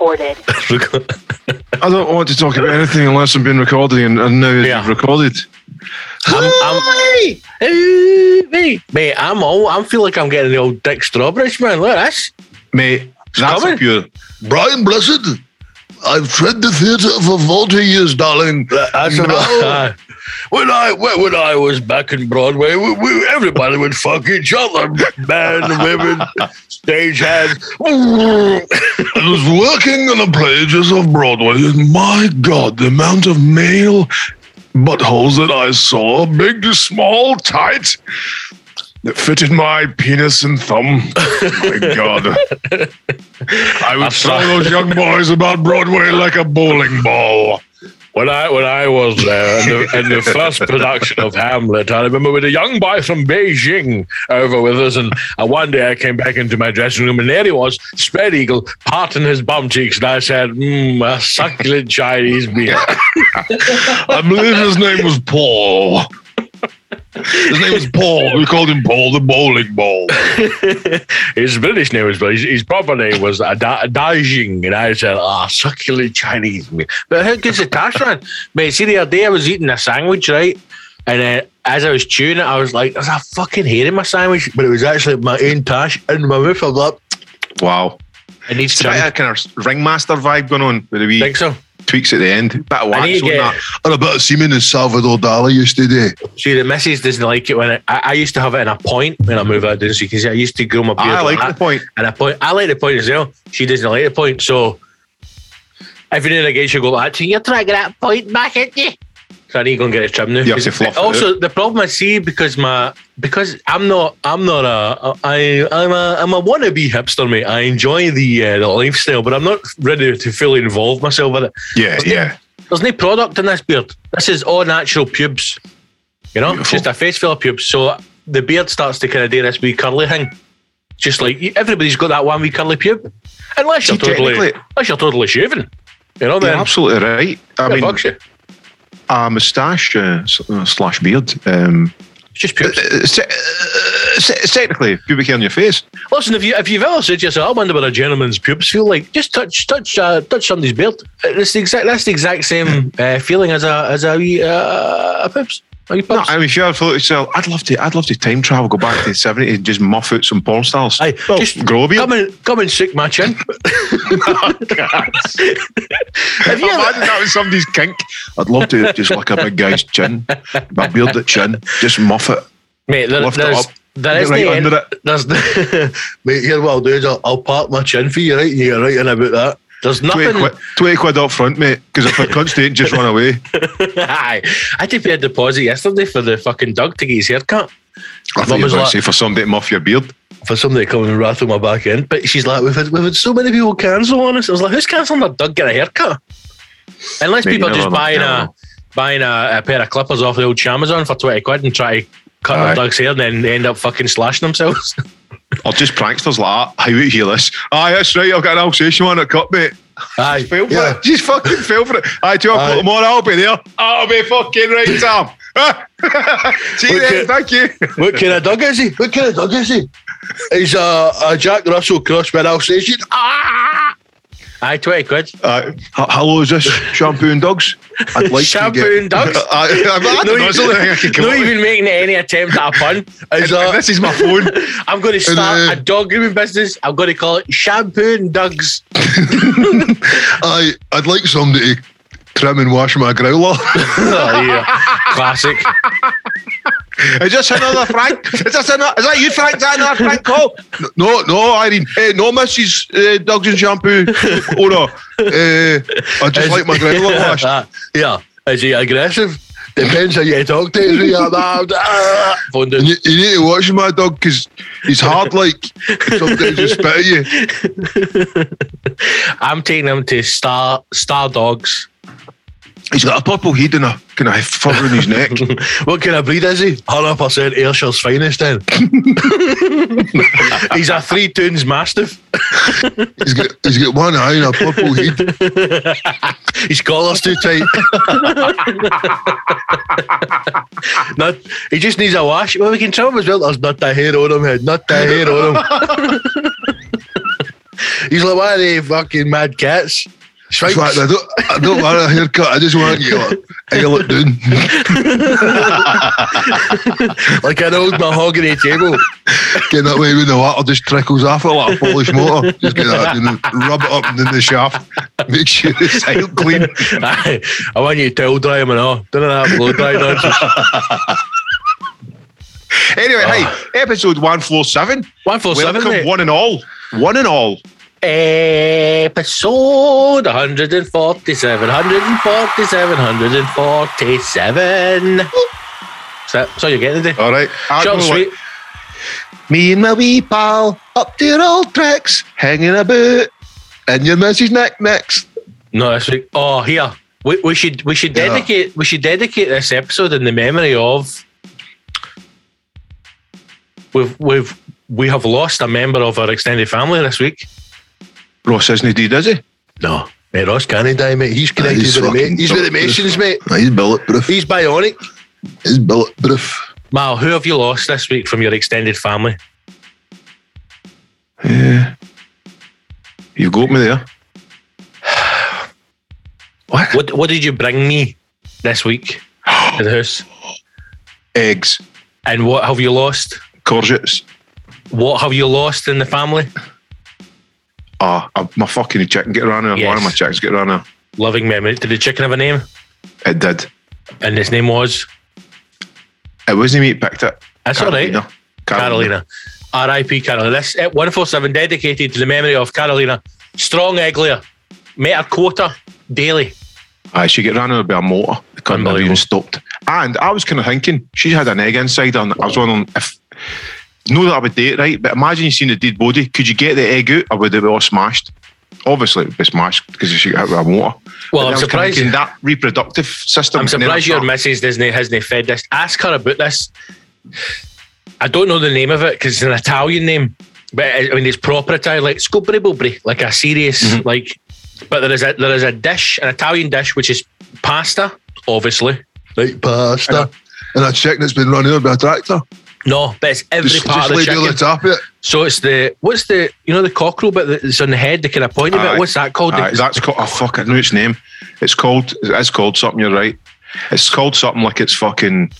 recorded. I don't want to talk about anything unless I'm being recorded, and, and now Yeah. recorded. I'm, I'm, Hey, mate, mate, I'm all, I feel like I'm getting the old Dick Strawbridge, man. Look at this. Mate, that's coming. a pure. Brian Blessed, I've tread the theatre for 40 years, darling. That's No. about, uh, when I when, I was back in Broadway, we, we, everybody would fuck each other, men, women, stagehands. I was working on the pages of Broadway, and my God, the amount of male buttholes that I saw, big, to small, tight, that fitted my penis and thumb. my God. I would throw those young boys about Broadway like a bowling ball. When I when I was there in the, in the first production of Hamlet, I remember with a young boy from Beijing over with us, and uh, one day I came back into my dressing room, and there he was, spread eagle, parting his bum cheeks, and I said, "Mmm, a succulent Chinese beer." I believe his name was Paul. His name was Paul. We called him Paul the bowling ball. his British name was, but his, his proper name was a da, Daijing, and I said, "Ah, succulent Chinese beer." But how good's the tash, man? Mate, see the other day I was eating a sandwich, right? And then as I was chewing it, I was like, "There's a fucking hair in my sandwich," but it was actually my own tash in my mouth. I'm like, Wow. "It needs It's a bit trim." of a kind of ringmaster vibe going on with the wee Think so? Tweaks at the end. Bit of I wax on get. that. And a bit of semen as Salvador Dali used to do. See, the missus doesn't like it when I, I, I used to have it in a point when I moved out. Didn't can see I used to grow my beard. I like that. the point. And a point, I like the point as well. She doesn't like the point, so every now and again she'll go like, "You're trying to get that point back, at you?" So I need to go and get a trimmed now. You have to fluff also, the problem I see because my because I'm not I'm not a I I'm a I'm a wannabe hipster, mate. I enjoy the uh, the lifestyle, but I'm not ready to fully involve myself with it. Yeah, There's yeah. No, there's no product in this beard. This is all natural pubes. You know, Beautiful. just a face full of pubes. So the beard starts to kind of do this wee curly thing. Just like everybody's got that one wee curly pube. Unless you're See, totally unless you're totally shaven. You know, You're absolutely right. I it mean, bugs you. A moustache uh, uh, slash beard. Um, just it's, uh, technically pubic hair on your face. Listen, if you if you've ever said to yourself, I wonder what a gentleman's pubes feel like, just touch touch uh, touch somebody's beard. It's the exact that's the exact same uh, feeling as a as a wee uh, a pubes. A wee No. I mean, if you ever thought to yourself, I'd love to, I'd love to time travel, go back to the 70s and just muff out some porn stars. Aye, Well, just grow a beard. Come and come and sick my chin. Oh, Have you ever, Imagine that was somebody's kink. I'd love to just lick a big guy's chin, my bearded chin, just muff it. mate? There, Lift it there's up, there get is right no under end- it. There's mate. Here, what I'll do is I'll, I'll park my chin for you, right? You get right in about that. There's 20 nothing. quid, 20 quid up front, mate, because if I can't stay, just run away. Aye. I had to pay a deposit yesterday for the fucking Doug to get his haircut. I thought you were going like- to say for somebody to muff your beard. for somebody to come and rattle my back end. But she's like, we've had, we've had so many people cancel on us. I was like, who's cancelling their Doug get a haircut? Unless Mate, people are just buying a buying a, a pair of clippers off the old Amazon for 20 quid and try to cut Aye. their Doug's hair and then they end up fucking slashing themselves. Or just pranksters like that. How you hear this? Aye, that's right, I've got an Alsatian one at cut, mate. Aye. Fail for Yeah. it. Just fucking fail for it. Aye, two o'clock Aye. tomorrow, I'll be there. I'll be fucking right, Tom. See you Okay. then, thank you. what kind of dog is he? What kind of dog is he? He's a, a Jack Russell cross with Alsatian. Ah! Aye, 20 quid. Uh, hello, is this Shampoo and Dogs? I'd like Shampoo get... and Dogs? I, I, I, don't know, it's the only thing I can come not even making any attempt at a pun. And- a- this is my phone. I'm going to start uh, a dog grooming business. I'm going to call it Shampoo and Doug's. I, I'd like somebody to trim and wash my growler. oh, yeah. Classic. Is this another Frank? Is this another? Is that you, Frank? Is that another Frank call? no, no, Irene. Eh, no, Mrs. Uh, Dogs and Shampoo. owner. Uh, I just like my growler washed. Uh, yeah. Is he aggressive? Depends how you talk to him. Yeah, nah, nah. Phone down. And you, you need to watch my dog because he's hard like. Sometimes he spit at you. I'm taking him to Star Star Dogs. He's got a purple head and a kind of fur in his neck. What kind of breed is he? 100% Ayrshire's finest then. He's a three toons mastiff. He's got, he's got one eye and a purple head. His collar's too tight. not, he just needs a wash. Well, we can tell him as well. There's not a hair on him, head. Not a hair on him. He's like one of the fucking mad cats. In fact, I don't, I don't want a haircut. I just want to get like, Eilert doing. like an old mahogany table. Get that way when the water just trickles off it like a Polish motor. Just get that and then rub it up and then the shaft. Make sure it's out clean. Aye, I want you to towel dry him and all. Don't that blow dry nonsense. Anyway, hey, ah. episode 147. 147, Welcome, mate. one and all. One and all. Episode 147, 147, 147. Is that, so you're getting today? All right. Short and don't know what- sweet. Me and my wee pal up to your old tricks, hanging about in your missus neck next. No, this week. Oh, here. We, we should we should Yeah. dedicate we should dedicate this episode in the memory of we've we've we have lost a member of our extended family this week. Ross isn't he, does he? No, mate, Ross can't die, mate. He's Nah, connected he's with the fucking ma- he's with the. Masons, mate. Nah, he's bulletproof. He's bionic. He's bulletproof. Mal, who have you lost this week from your extended family? Yeah. You've got me there. what? What what did you bring me this week to the house? Eggs, And what have you lost? courgettes. What have you lost in the family? Ah, uh, my fucking chicken get around there. Yes. One of my chickens get around there. Loving memory. Did the chicken have a name? It did. And his name was It wasn't me that picked it. That's all right. Carolina. Carolina. R.I.P. Carolina. This uh, 147 dedicated to the memory of Carolina. Strong egg layer. Made her quota daily. Aye, she get ran over by a motor. The couldn't have Unbelievable. even stopped. And I was kind of thinking, she had an egg inside her. And I was wondering if, know that I would date, right, but imagine you seen the dead body. Could you get the egg out or would it be all smashed? Obviously, it would be smashed because she got hit with a motor. Well, But I'm I was kinda surprised. that reproductive system. I'm and surprised your thought, missus doesn't hasn't fed this. Ask her about this. I don't know the name of it because it's an Italian name, but I mean it's proper Italian, like scopri bobri, like a serious Mm-hmm. like. But there is a there is a dish, an Italian dish, which is pasta, obviously. Right, pasta. And a chicken that's been run over by a tractor. No, but it's every Just, part just of the chicken. of it. So it's the what's the you know the cockerel bit that's on the head, the kind of pointy Aye. bit. What's that called? Aye, that's called, oh fuck, I know its name. It's called, it's called something, you're right. It's called something like it's fucking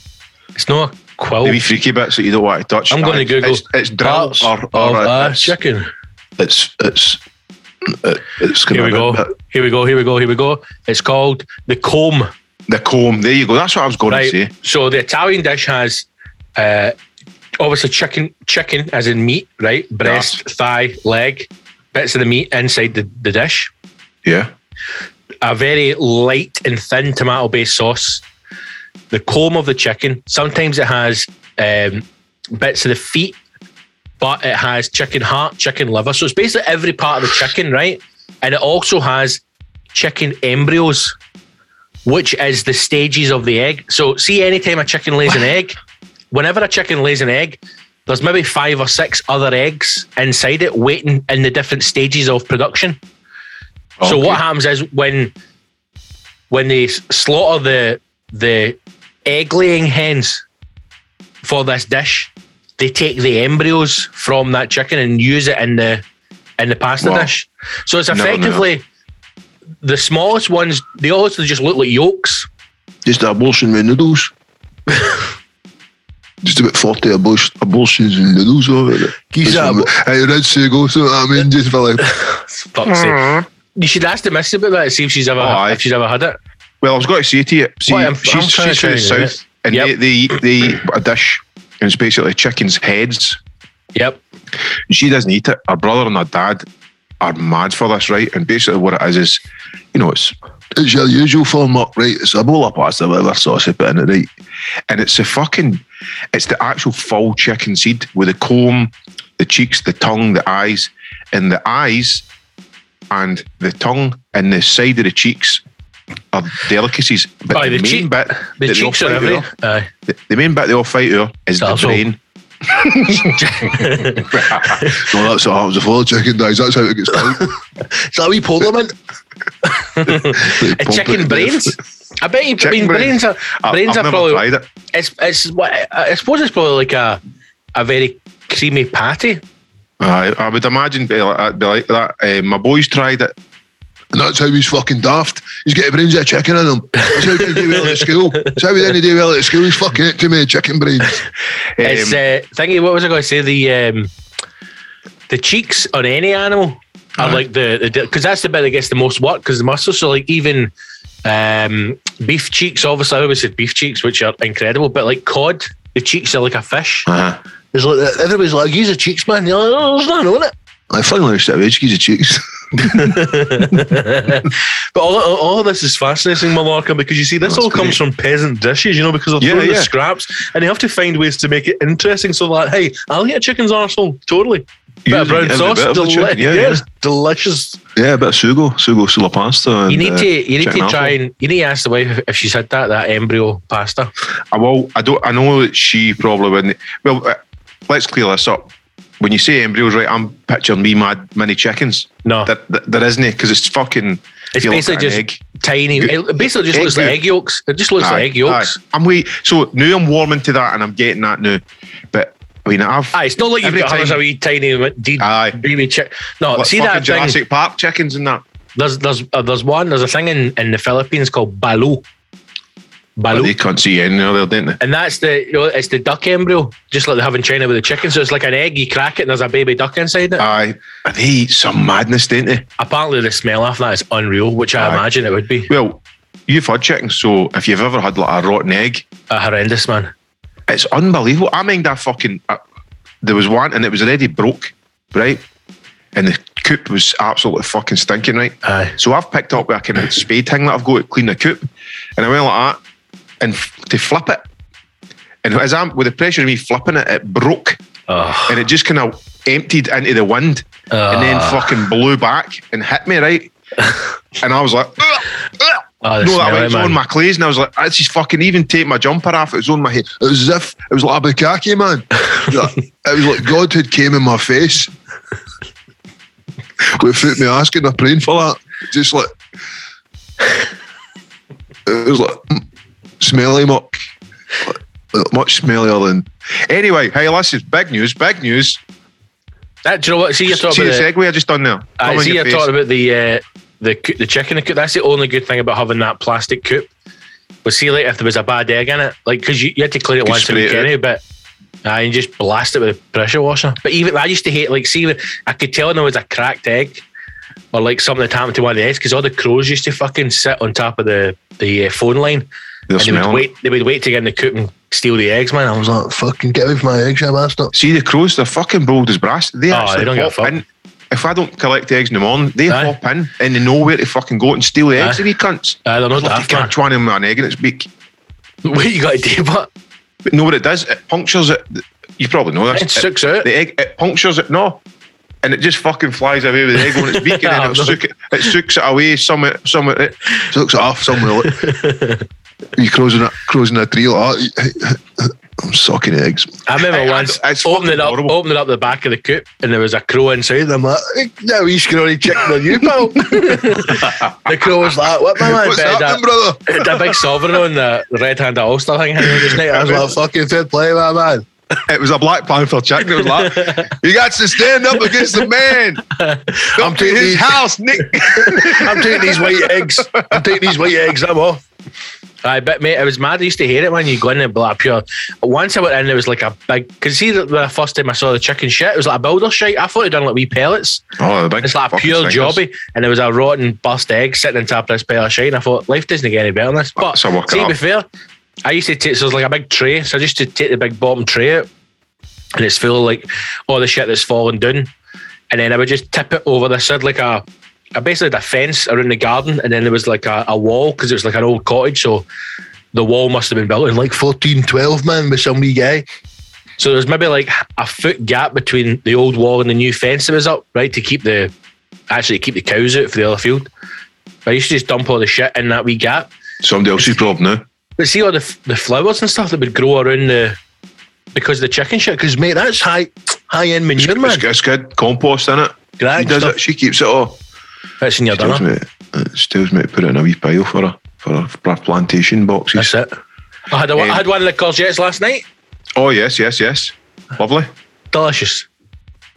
it's not a quill. the wee freaky bits that you don't want to touch. I'm gonna Google It's, it's drill or, or a it's, chicken. it's, it's, it's Here we go. Here we go. Here we go. Here we go. It's called the comb. The comb. There you go. That's what I was going Right. to say. So the Italian dish has uh, obviously chicken, chicken as in meat, right? Breast, thigh, leg, bits of the meat inside the, the dish. Yeah. A very light and thin tomato based sauce. The comb of the chicken. Sometimes it has um, bits of the feet, but it has chicken heart, chicken liver. So it's basically every part of the chicken, right? And it also has chicken embryos, which is the stages of the egg. So, see, anytime a chicken lays an egg, whenever a chicken lays an egg, there's maybe five or six other eggs inside it waiting in the different stages of production. So what happens is when when they slaughter the the egg laying hens for this dish, they take the embryos from that chicken and use it in the in the pasta Wow. dish. So it's No, no. effectively the smallest ones. They also just look like yolks. Just abortion with noodles. Just about 40 abortion, abortions and noodles over it. Geez, Just that- from- Hey, Red Seagull, so I mean, just for like, Fuck's sake. You should ask the missus about that. See if she's ever Oh, if she's ever had it. Well, I was going to say to you, see, Well, I'm- she's, I'm trying to she's from the tell you, south, and Yep. they, they, they eat a dish, and it's basically chicken's heads. Yep. She doesn't eat it. Her brother and her dad are mad for this, right? And basically, what it is is, you know, it's it's your usual form up, right? It's a bowl of pasta, whatever sauce you put in it, right? and it's the fucking, it's the actual full chicken seed with the comb, the cheeks, the tongue, the eyes, and the eyes, and the tongue and the side of the cheeks are delicacies. But Aye, the, the main cheek- bit, The that they all cheeks are fight every. over- Aye. the, the main bit they all fight over is the That's all. brain. No, that's what happens before the chicken dies. That's how it gets killed. Is that we pulled them in? They A chicken brains. I bet you. I Chicken mean, brains. brains are I- brains I've are never probably. tried it. It's it's what I suppose it's probably like a a very creamy patty. I, I would imagine be like, be like that. Uh, my boys tried it. And that's how he's fucking daft. He's getting brains of chicken in him. That's how he didn't do well at school. That's how he didn't do well at school. He's fucking it to me, chicken brains. It's Um, uh, thingy. What was I going to say? The um, the cheeks on any animal are Aye. like the because that's the bit that gets the most work because the muscles. So like even um, beef cheeks. Obviously, I always said beef cheeks, which are incredible. But like cod, the cheeks are like a fish. uh-huh. It's like everybody's like, "Use a cheeks man." You're like, "Oh, there's nothing on it." I finally understood how he's a cheeks. but all, all, this is fascinating, Mallorca, because you see, this That's all comes great. from peasant dishes, you know, because they're Yeah, throwing the scraps and they have to find ways to make it interesting. So, that, hey, I'll eat a chicken's arsehole, totally. Bit of brown sauce, bit of deli- chicken, yeah, yeah, yeah. it's delicious. Yeah, a bit of sugo, sugo sulla pasta. And, You need uh, to, you need to try arsehole. and you need to ask the wife if she's had that that embryo pasta. I will. I don't. I know that she probably wouldn't. Well, uh, let's clear this up. When you say embryos, right? I'm picturing me mad mini chickens. No, There, there, there isn't it because it's fucking. it's basically at just egg. tiny. It basically just Egg looks like egg yolks. It just looks Aye, like egg yolks. aye. I'm wait. So now I'm warming to that, and I'm getting that now. But I mean, I've Aye, it's not like you've got time- of wee tiny deed Aye. baby chick. No, like see that thing. Jurassic Park chickens and that. There's there's uh, there's one there's a thing in, in the Philippines called balut. Balut. they can't see any other, don't they? And that's the you know, it's the duck embryo, just like they have in China with the chicken. So it's like an egg, you crack it and there's a baby duck inside it. Aye, and they eat some madness, don't they? Apparently the smell of that is unreal, which I Aye. imagine it would be. Well, you've had chickens, so if you've ever had like a rotten egg, a horrendous, man. It's unbelievable. I mean, that fucking. Uh, there was one, and it was already broke, right? And the coop was absolutely fucking stinking, right? Aye. So I've picked up a kind of spade thing that I've got to clean the coop, and I went like that, and f- to flip it, and as I'm with the pressure of me flipping it, it broke, Oh, and it just kind of emptied into the wind, and then fucking blew back and hit me right, and I was like. Oh, No, that went on my clays, and I was like, "That's just fucking even take my jumper off." It was on my head. It was as if it was like a bukkake, man. it was like God had came in my face without me asking or praying for that. Just like it was like smelly muck. Much smellier than Anyway, hey, listen, big news, big news. That, do you know what? See, you're See talking the about the, segue I just done there. I see you're face. talking about the uh, the the chicken coop. That's the only good thing about having that plastic coop. But see, like if there was a bad egg in it, like because you, you had to clean it once a week anyway, but uh, just blast it with a pressure washer. But even I used to hate like see, I could tell when there was a cracked egg or like something that happened to one of the eggs because all the crows used to fucking sit on top of the the uh, phone line They're and they would wait. They would wait to get in the coop and steal the eggs, man. I was like, fucking get away from my eggs, you bastard. See the crows, they're fucking bold as brass. They Oh, actually they don't a in. If I don't collect the eggs in the morning, they Aye. hop in and they know where to fucking go and steal the eggs. Aye. They wee cunts. uh, they're not daft, man. catch one of them with an egg in its beak. What you got to do, but But know what it does? It punctures it. You probably know this. it sucks out. the egg it punctures it no and it just fucking flies away with the egg on its beak and then it, no. sook it, it sooks it away somewhere somewhere it, Sucks it off somewhere. Like, you crows in a crows in a tree like that. I'm sucking eggs. I remember Hey, once it's opening up, horrible. opening up the back of the coop, and there was a crow inside. And I'm like, "No, he's scrawny chicken on you, pal." the crow was like, "What, my man?" What's happening, that, brother? the big sovereign on the, the red-handed Ulster thing hanging on his. I was like, fucking fair play, my man. it was a black panther chicken it was like you got to stand up against the man I'm to taking his these, house Nick I'm taking these white eggs. I'm taking these white eggs. I'm off. Aye, bet, mate, it was mad. I used to hate it when you go in and black pure. Once I went in, it was like a big. Because see, the, the first time I saw the chicken shit, it was like a builder shite. I thought it done like wee pellets. oh the big It's like a pure stinkers. jobby, and there was a rotten bust egg sitting on top of this pile of shite. And I thought life doesn't get any better than this. But So see, to be fair, I used to take so it was like a big tray. So I used to take the big bottom tray out, and it's full of like all the shit that's fallen down, and then I would just tip it over the side like a. I basically had a fence around the garden, and then there was like a, a wall because it was like an old cottage. So the wall must have been built in like 14, 12, man, with some wee guy. so there's maybe like a foot gap between the old wall and the new fence that was up, right, to keep the actually keep the cows out for the other field. I used to just dump all the shit in that wee gap. somebody else's problem now But see all the the flowers and stuff that would grow around the because of the chicken shit. Because mate, that's high high end manure, man. it's, it's good compost in it she does stuff. it she keeps it all That's in your tells dinner. it tells me to put it in a wee pile for a for a plantation boxes That's it. I had, a, I had one of the courgettes last night. oh yes yes yes lovely Delicious.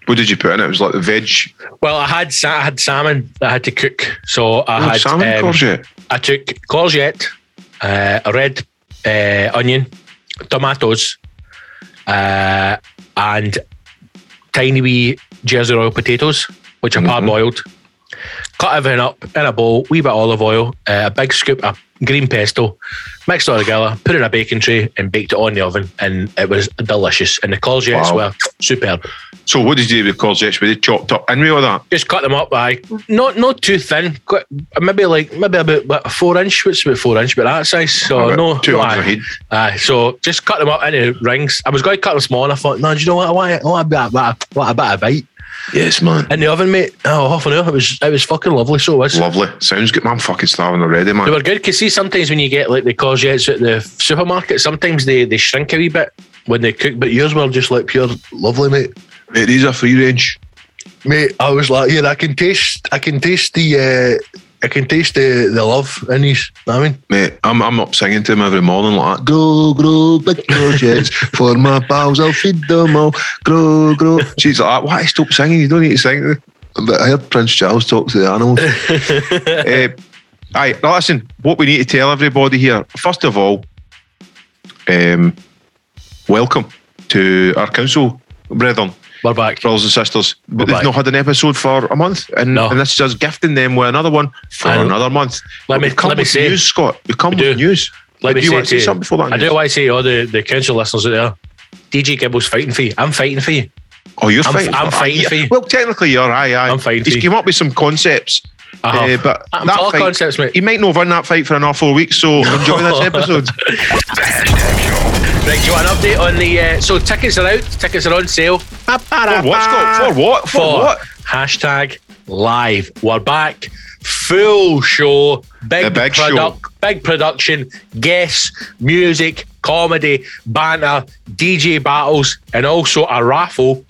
What did you put in it? It was like the veg. Well, I had sa- I had salmon that I had to cook, so I Oh, had salmon um, courgette. I took courgette, uh, a red uh, onion, tomatoes, uh, and tiny wee Jersey Royal potatoes, which are Mhm. parboiled. Cut everything up in a bowl, wee bit of olive oil, uh, a big scoop of green pesto, mixed it all together, put it in a baking tray, and baked it on the oven, and it was delicious. And the courgettes Wow. were superb. So what did you do with the courgettes? Were they chopped up in with all that? Just cut them up, I not not too thin, quite, maybe like maybe about what, a four inch. What's about four inch, but that size. So About no, two no, aye. Aye, so just cut them up into rings. I was going to cut them small, and I thought, no, do you know what? I want, I want a bit, a, what a bit of bite Yes, man. in the oven, mate. Oh, half an hour. It was it was fucking lovely. So it was. Lovely. Sounds good. Man, I'm fucking starving already, man. They were good because see, sometimes when you get like the courgettes at the supermarket, sometimes they, they shrink a wee bit when they cook, but yours were just like pure lovely, mate. Mate, these are free range. Mate, I was like, yeah, I can taste, I can taste the, uh, I can taste the, the love in these. know what I mean, Mate, I'm, I'm up singing to him every morning like that. Grow, grow, big courgettes for my pals. I'll feed them all. Grow, grow. She's like, why stop singing? You don't need to sing. But I heard Prince Charles talk to the animals. uh, aye, now listen, what we need to tell everybody here, first of all, um, welcome to our council, brethren, we're back. brothers and sisters. But We're they've back. not had an episode for a month, and, No. and this is us gifting them with another one for And another month. let me- come let me with say- news, Scott. We've come We with news. Let me do you say want to say something before that? I news? do want to say all the, the council listeners out there, DJ Gibble's fighting for you. I'm fighting for you. Oh, you're I'm- fighting. I'm fighting for you. Well, technically, you're. Aye, aye. I'm fighting He's for you. came up with some concepts, I. uh, but I'm that all fight, concepts, mate. he might not win that fight for another four weeks. So enjoy this episode. Right, do you want an update on the? Uh, so tickets are out. Tickets are on sale. For For what, Scott? For what? For, For what? hashtag live. We're back. Full show. Big, The big show. Big production. Guests, music, comedy, banter, DJ battles, and also a raffle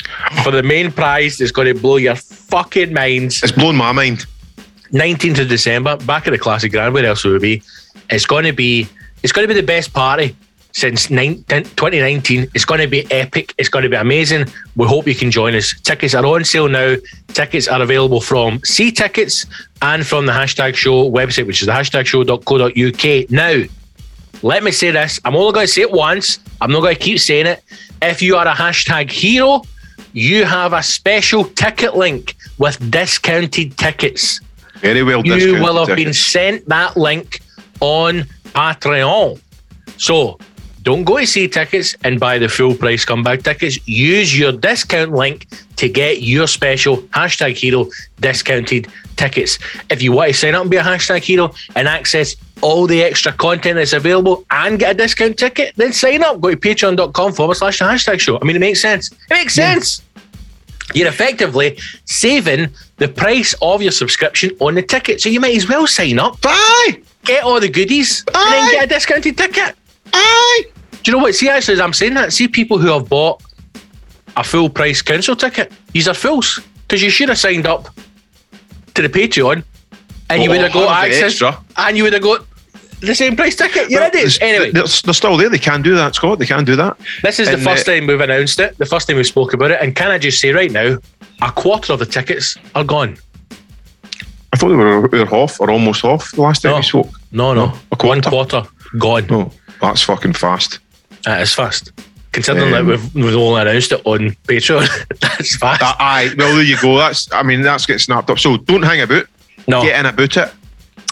for the main prize that's going to blow your fucking minds. It's blown my mind. 19th of December, back at the Classic Grand, where else would it be? It's going to be it's going to be the best party since 19 2019. It's going to be epic. It's going to be amazing. We hope you can join us. Tickets are on sale now. Tickets are available from See Tickets and from the hashtag show website, which is the hashtag show.co.uk. Now, let me say this. I'm only going to say it once. I'm not going to keep saying it. If you are a hashtag hero, you have a special ticket link with discounted tickets Very well you will have been sent that link on Patreon. So don't go to see tickets and buy the full price comeback tickets. Use your discount link to get your special hashtag hero discounted tickets. If you want to sign up and be a hashtag hero and access all the extra content that's available and get a discount ticket, then sign up. Go to patreon.com forward slash the hashtag show. I mean, it makes sense. It makes sense. You're effectively saving the price of your subscription on the ticket. So you might as well sign up, Aye, get all the goodies, and Aye. then get a discounted ticket. aye. Do you know what? See, actually, as I'm saying that, see people who have bought a full price council ticket, these are fools. Because you should have signed up to the Patreon and you Oh, would have got access extra. and you would have got the same price ticket. You're Well, idiots. Anyway, they're, they're still there. They can do that, Scott. They can do that. this is the first uh, time we've announced it, the first time we spoke about it. And can I just say right now, a quarter of the tickets are gone. I thought they were, they were half or almost half the last time No. we spoke. No, no. A quarter? One quarter gone. No, that's fucking fast. That is fast. Considering Um, that we've, we've only announced it on Patreon, that's fast. Uh, aye, well there you go. That's I mean that's getting snapped up. So don't hang about. no, Get in about it.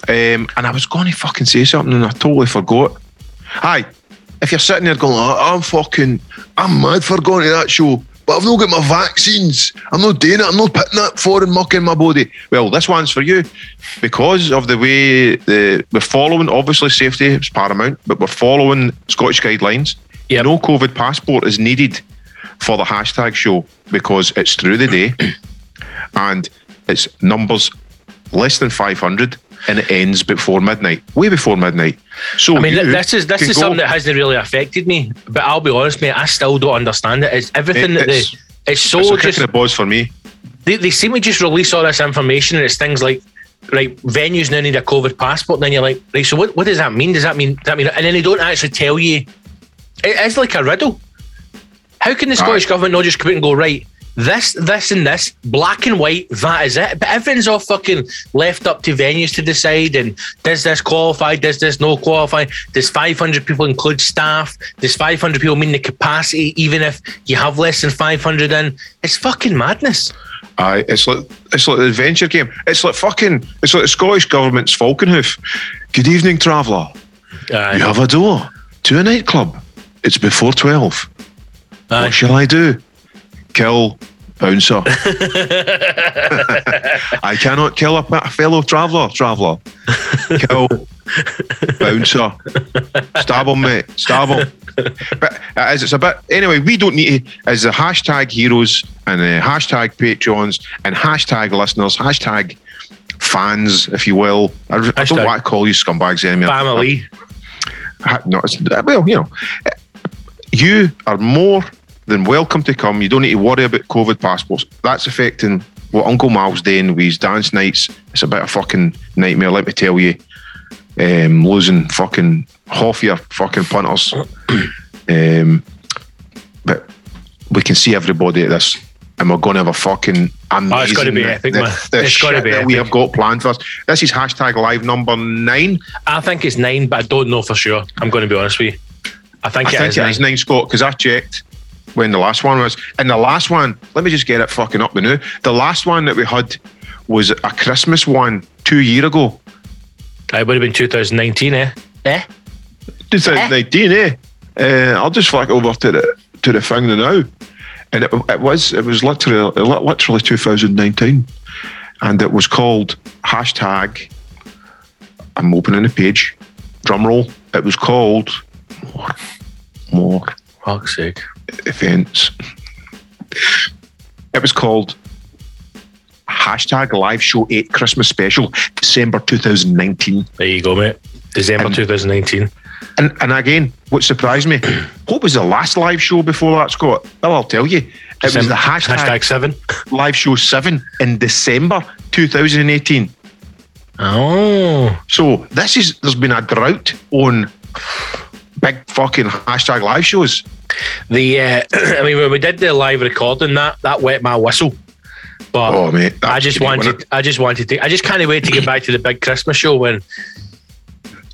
Um, and I was going to fucking say something and I totally forgot. Hi, if you're sitting there going, oh, I'm fucking, I'm mad for going to that show, but I've not got my vaccines. I'm not doing it. I'm not putting that foreign muck in my body. Well, this one's for you because of the way the we're following. Obviously, safety is paramount, but we're following Scottish guidelines. Yep. No COVID passport is needed for the hashtag show because it's through the day and it's numbers less than 500 and it ends before midnight, way before midnight. So I mean, this is this is go- something that hasn't really affected me. But I'll be honest, mate, I still don't understand it. It's everything It- that they. it's- It's so it's a just the balls for me. they, they seem to just release all this information and it's things like right venues now need a COVID passport. And then you're like, right, so what, what does that mean? Does that mean does that mean? And then they don't actually tell you. It is like a riddle. How can the Scottish Aye. government not just come out and go right? This, this, and this, black and white, that is it. But everything's all fucking left up to venues to decide. And does this qualify? Does this no qualify? Does 500 people include staff? Does 500 people mean the capacity, even if you have less than 500 in? It's fucking madness. Aye, it's like it's like the adventure game. It's like fucking. It's like the Scottish government's Falconhoof. Good evening, traveller. Aye. You have a door to a nightclub. It's before twelve. Aye. What shall I do? Kill bouncer. I cannot kill a, a fellow traveller. Traveller. Kill bouncer. Stab him, mate. Stab him. But as it's a bit anyway, we don't need to as the hashtag heroes and the hashtag patrons and hashtag listeners, hashtag fans, if you will. I, I don't want to call you scumbags anymore. Family. Ha- no, well, you know, you are more than welcome to come. You don't need to worry about COVID passports. That's affecting what Uncle Mal's doing with his dance nights. It's a bit of a fucking nightmare, let me tell you. Um, losing fucking half your fucking punters. um, but we can see everybody at this. And we're going to have a fucking amazing. Oh, it's gotta be epic, man. The It's gotta shit be that we have got planned for us. This is hashtag live number nine. I think it's nine, but I don't know for sure. I'm going to be honest with you. I think I it think is it is nine, Scott, because I checked when the last one was. And the last one, let me just get it fucking up the new. The last one that we had was a Christmas one two year ago, It would have been 2019, eh? Eh? 2019, eh? Uh, I'll just flick over to the to the thing now, and it, it was it was literally literally 2019, and it was called hashtag. I'm opening the page. Drum roll. It was called more, more Fuck's sake. Events. It was called hashtag live show 8 Christmas special, December 2019. There you go, mate. December And- 2019. And and again, what surprised me, what was the last live show before that, Scott? Well, I'll tell you. It was the hashtag, hashtag seven. live show 7 in December 2018. Oh. So this is there's been a drought on big fucking hashtag live shows. The uh, I mean, when we did the live recording, that that wet my whistle. But Oh mate. I just wanted, I just wanted to, I just can't wait to get back to the big Christmas show when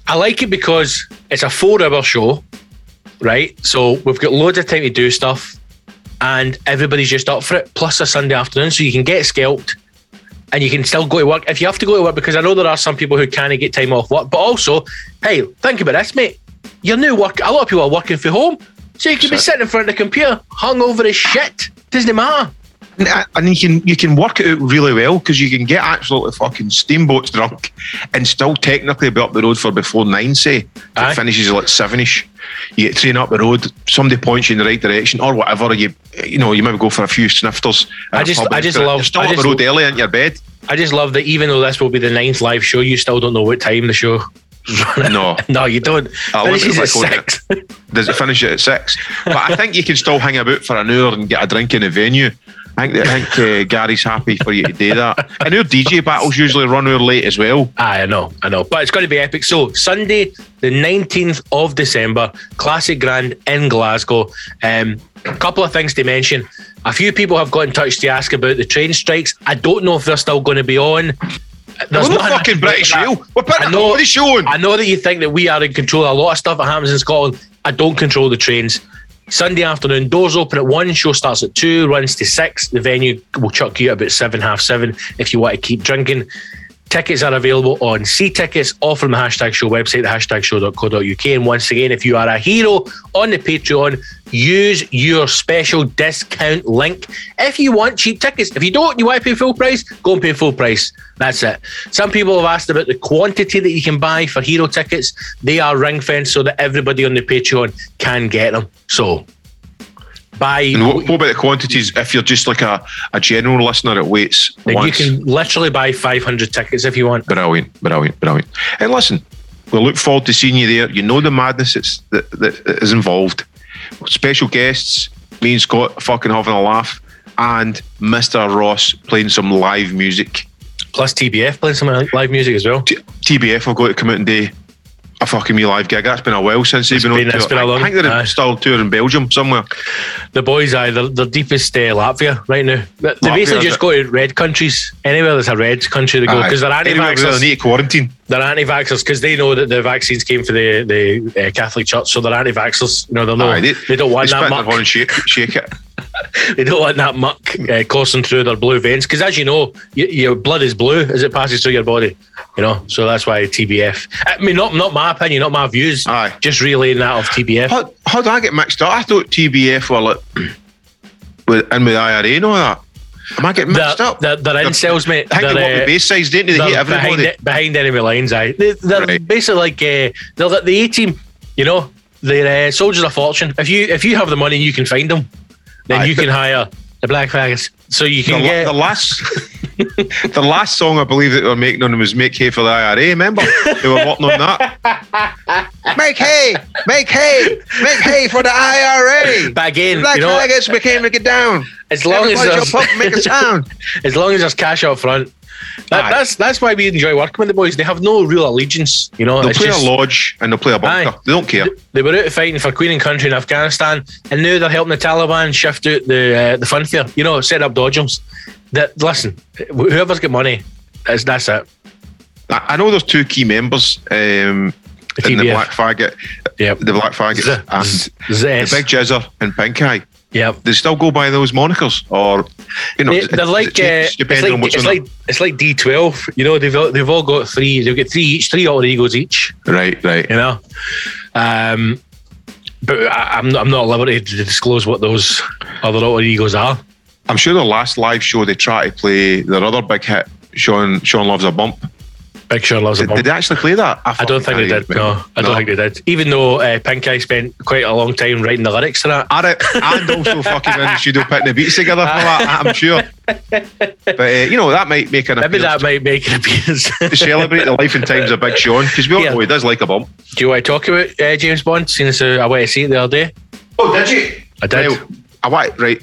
I like it because it's a four-hour show, right? So we've got loads of time to do stuff, and everybody's just up for it. Plus a Sunday afternoon, so you can get scalped, and you can still go to work if you have to go to work. Because I know there are some people who can't get time off work, but also, hey, think about this, mate. You're new work. A lot of people are working from home, so you can be it. sitting in front of the computer, hung over as shit. Doesn't matter. And, uh, and you can you can work it out really well because you can get absolutely fucking steamboats drunk and still technically be up the road for before nine, say. It finishes like sevenish. You get train up the road, somebody points you in the right direction or whatever. You you know, you maybe go for a few snifters. I just- I just love- still I up the road early in your bed. I just love that even though this will be the ninth live show, you still don't know what time the show. No. no, you don't. I love Finishes it at six. Does it finish it at six? But I think you can still hang about for an hour and get a drink in the venue. I think, I think uh, Gary's happy for you to do that. And our DJ battles usually run hour late as well. Aye, I know, I know, but it's going to be epic. So Sunday, the nineteenth of December, Classic Grand in Glasgow. Um, a couple of things to mention. A few people have got in touch to ask about the train strikes. I don't know if they're still going to be on. There's We're not fucking British Rail. We're putting I a know- show on. I know that you think that we are in control of a lot of stuff that happens in Scotland. I don't control the trains. Sunday afternoon, doors open at one, show starts at two, runs to six. The venue will chuck you at about seven, half seven if you want to keep drinking. Tickets are available on See Tickets or from the hashtag show website, the hashtag show.co.uk. And once again, if you are a hero on the Patreon, use your special discount link if you want cheap tickets. If you don't, you want to pay full price, go and pay full price. That's it. Some people have asked about the quantity that you can buy for hero tickets. They are ring fenced so that everybody on the Patreon can get them. So buy. And what, what about the quantities if you're just like a, a general listener that waits then you can literally buy 500 tickets if you want. Brilliant, brilliant, brilliant. And listen, we look forward to seeing you there. You know the madness that's, that, that is involved. Special guests, me and Scott fucking having a laugh, and Mr. Ross playing some live music. Plus TBF playing some live music as well. T- TBF have got to come out and do a fucking me live gig. That's been a while since they've been, been- on tour. been a long- I think they're aye. still touring Belgium somewhere. The boys, I they're, they're deepest uh, Latvia right now. They Latvia, basically just go to red countries. Anywhere there's a red country to go because they're where they need to quarantine. They're anti-vaxxers because they know that the vaccines came for the the uh, Catholic Church, so they're anti-vaxxers. You know, they're no, Aye, they, don't want they that spit in their muck. and shake, shake it. They don't want that muck uh, coursing through their blue veins because, as you know, y- your blood is blue as it passes through your body. You know, so that's why TBF. I mean, not not my opinion, not my views. Aye. Just relaying that of TBF. How, how did I get mixed up? I thought TBF were like with, in with IRA and all that. Am I getting mixed up? they're, they're incels, mate. I think they They're, the uh, base sides, didn't they? They everybody. behind, behind enemy lines. Aye, they, they're Right. basically like uh, they're like the A team. You know, they're uh, soldiers of fortune. If you if you have the money, you can find them. Then Aye, you can hire the black faggots. So you can la- get the last the last song I believe that they were making on them was Make Hay for the IRA, remember? They were working on that. make hay! Make hay! Make hay for the IRA! But again, Black you know, faggots, we can't make it down. as long as Everybody there's, jump up make a sound. as long as there's cash up front, that, that's that's why we enjoy working with the boys. They have no real allegiance. You know, They'll it's play just, a lodge and they'll play a bunker. Aye. They don't care. They were out fighting for Queen and Country in Afghanistan, and now they're helping the Taliban shift out the uh, the funfair. You know, set up dodgems. That listen, whoever's got money, that's that's it. I know there's two key members um, The in the Black Faggot, Yep. the Black Faggot, Z- and the. Big Jizzer and Pink Eye. Yep. They still go by those monikers, or you know, They, they're like, uh, depending on like what's it's on like it's like D twelve. You know, they've all, they've all got three. They've got three each, three alter egos each. Right, right. You know, um, but I, I'm not, I'm not at liberty to disclose what those other alter egos are. I'm sure the last live show they try to play their other big hit, Sean Sean loves a bump. Big Sean loves a bump. did they actually play that? I don't think they did. No. I don't think they did. Even though uh, Pink Eye spent quite a long time writing the lyrics to that. At it, and also fucking in the studio putting the beats together for that, I'm sure. But uh, you know that might make an Maybe that might make an appearance. to celebrate the life and times of Big Sean because we all Yeah. know he does like a bump. Do you want to talk about uh, James Bond? Seeing as I went to see it the other day. Oh, did you? I did. I want right.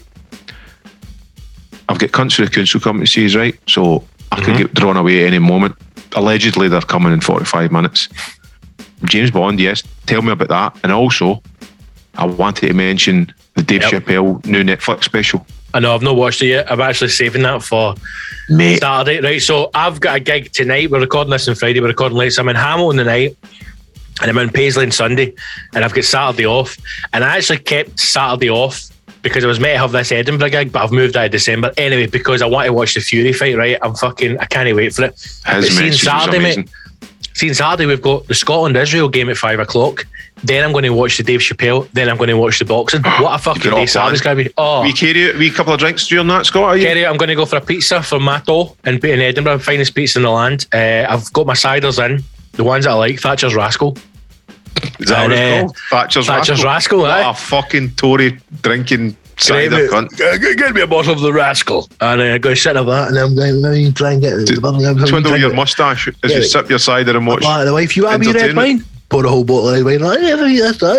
I've got the council coming to see us, right? So I could Mhm. get drawn away at any moment. Allegedly, they're coming in 45 minutes. James Bond, yes. Tell me about that. And also, I wanted to mention the Dave Yep. Chappelle new Netflix special. I know I've not watched it yet. I'm actually saving that for Mate, Saturday, right? So I've got a gig tonight. We're recording this on Friday. We're recording late. So I'm in Hamilton tonight, and I'm in Paisley on Sunday, and I've got Saturday off. And I actually kept Saturday off because I was meant to have this Edinburgh gig, but I've moved out of December anyway because I want to watch the Fury fight. Right? I'm fucking. I can't wait for it. Seeing Saturday, mate. Seeing Saturday, we've got the Scotland Israel game at five o'clock. Then I'm going to watch the Dave Chappelle. Then I'm going to watch the boxing. What a fucking You've got it day Saturday's going to be. Oh, We carry a wee couple of drinks during that, Scott. Are you? Kerry, I'm going to go for a pizza from Matto in, in Edinburgh, finest pizza in the land. Uh, I've got my ciders in, the ones that I like, Thatcher's Rascal. Is that what and, it's uh, called? Thatcher's, Thatcher's Rascal. Rascal, What aye. a fucking Tory drinking cider cunt. Get get me a bottle of the Rascal. And uh, go sit of that, and I'm going to try and get the bottle Twiddle your mustache as Yeah. you sip your cider and watch. the wife, you have your red wine? Pour a whole bottle of red wine. Like, yeah, yes, I-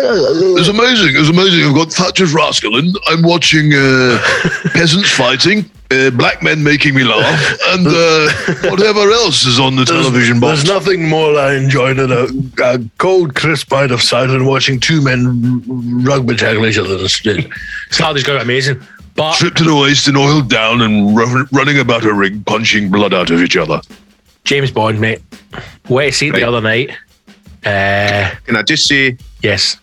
It's amazing. It's amazing. I've got Thatcher's Rascal and I'm watching uh, peasants fighting, uh, black men making me laugh, and uh, whatever else is on the television box. There's nothing more I enjoy than a, a cold, crisp bite of cider and watching two men rugby tackle each other instead. Saturday's going amazing. But Stripped to the waist and oiled down and run, running about a ring, punching blood out of each other. James Bond, mate, went to see it Right. the other night. Uh, Can I just say, yes.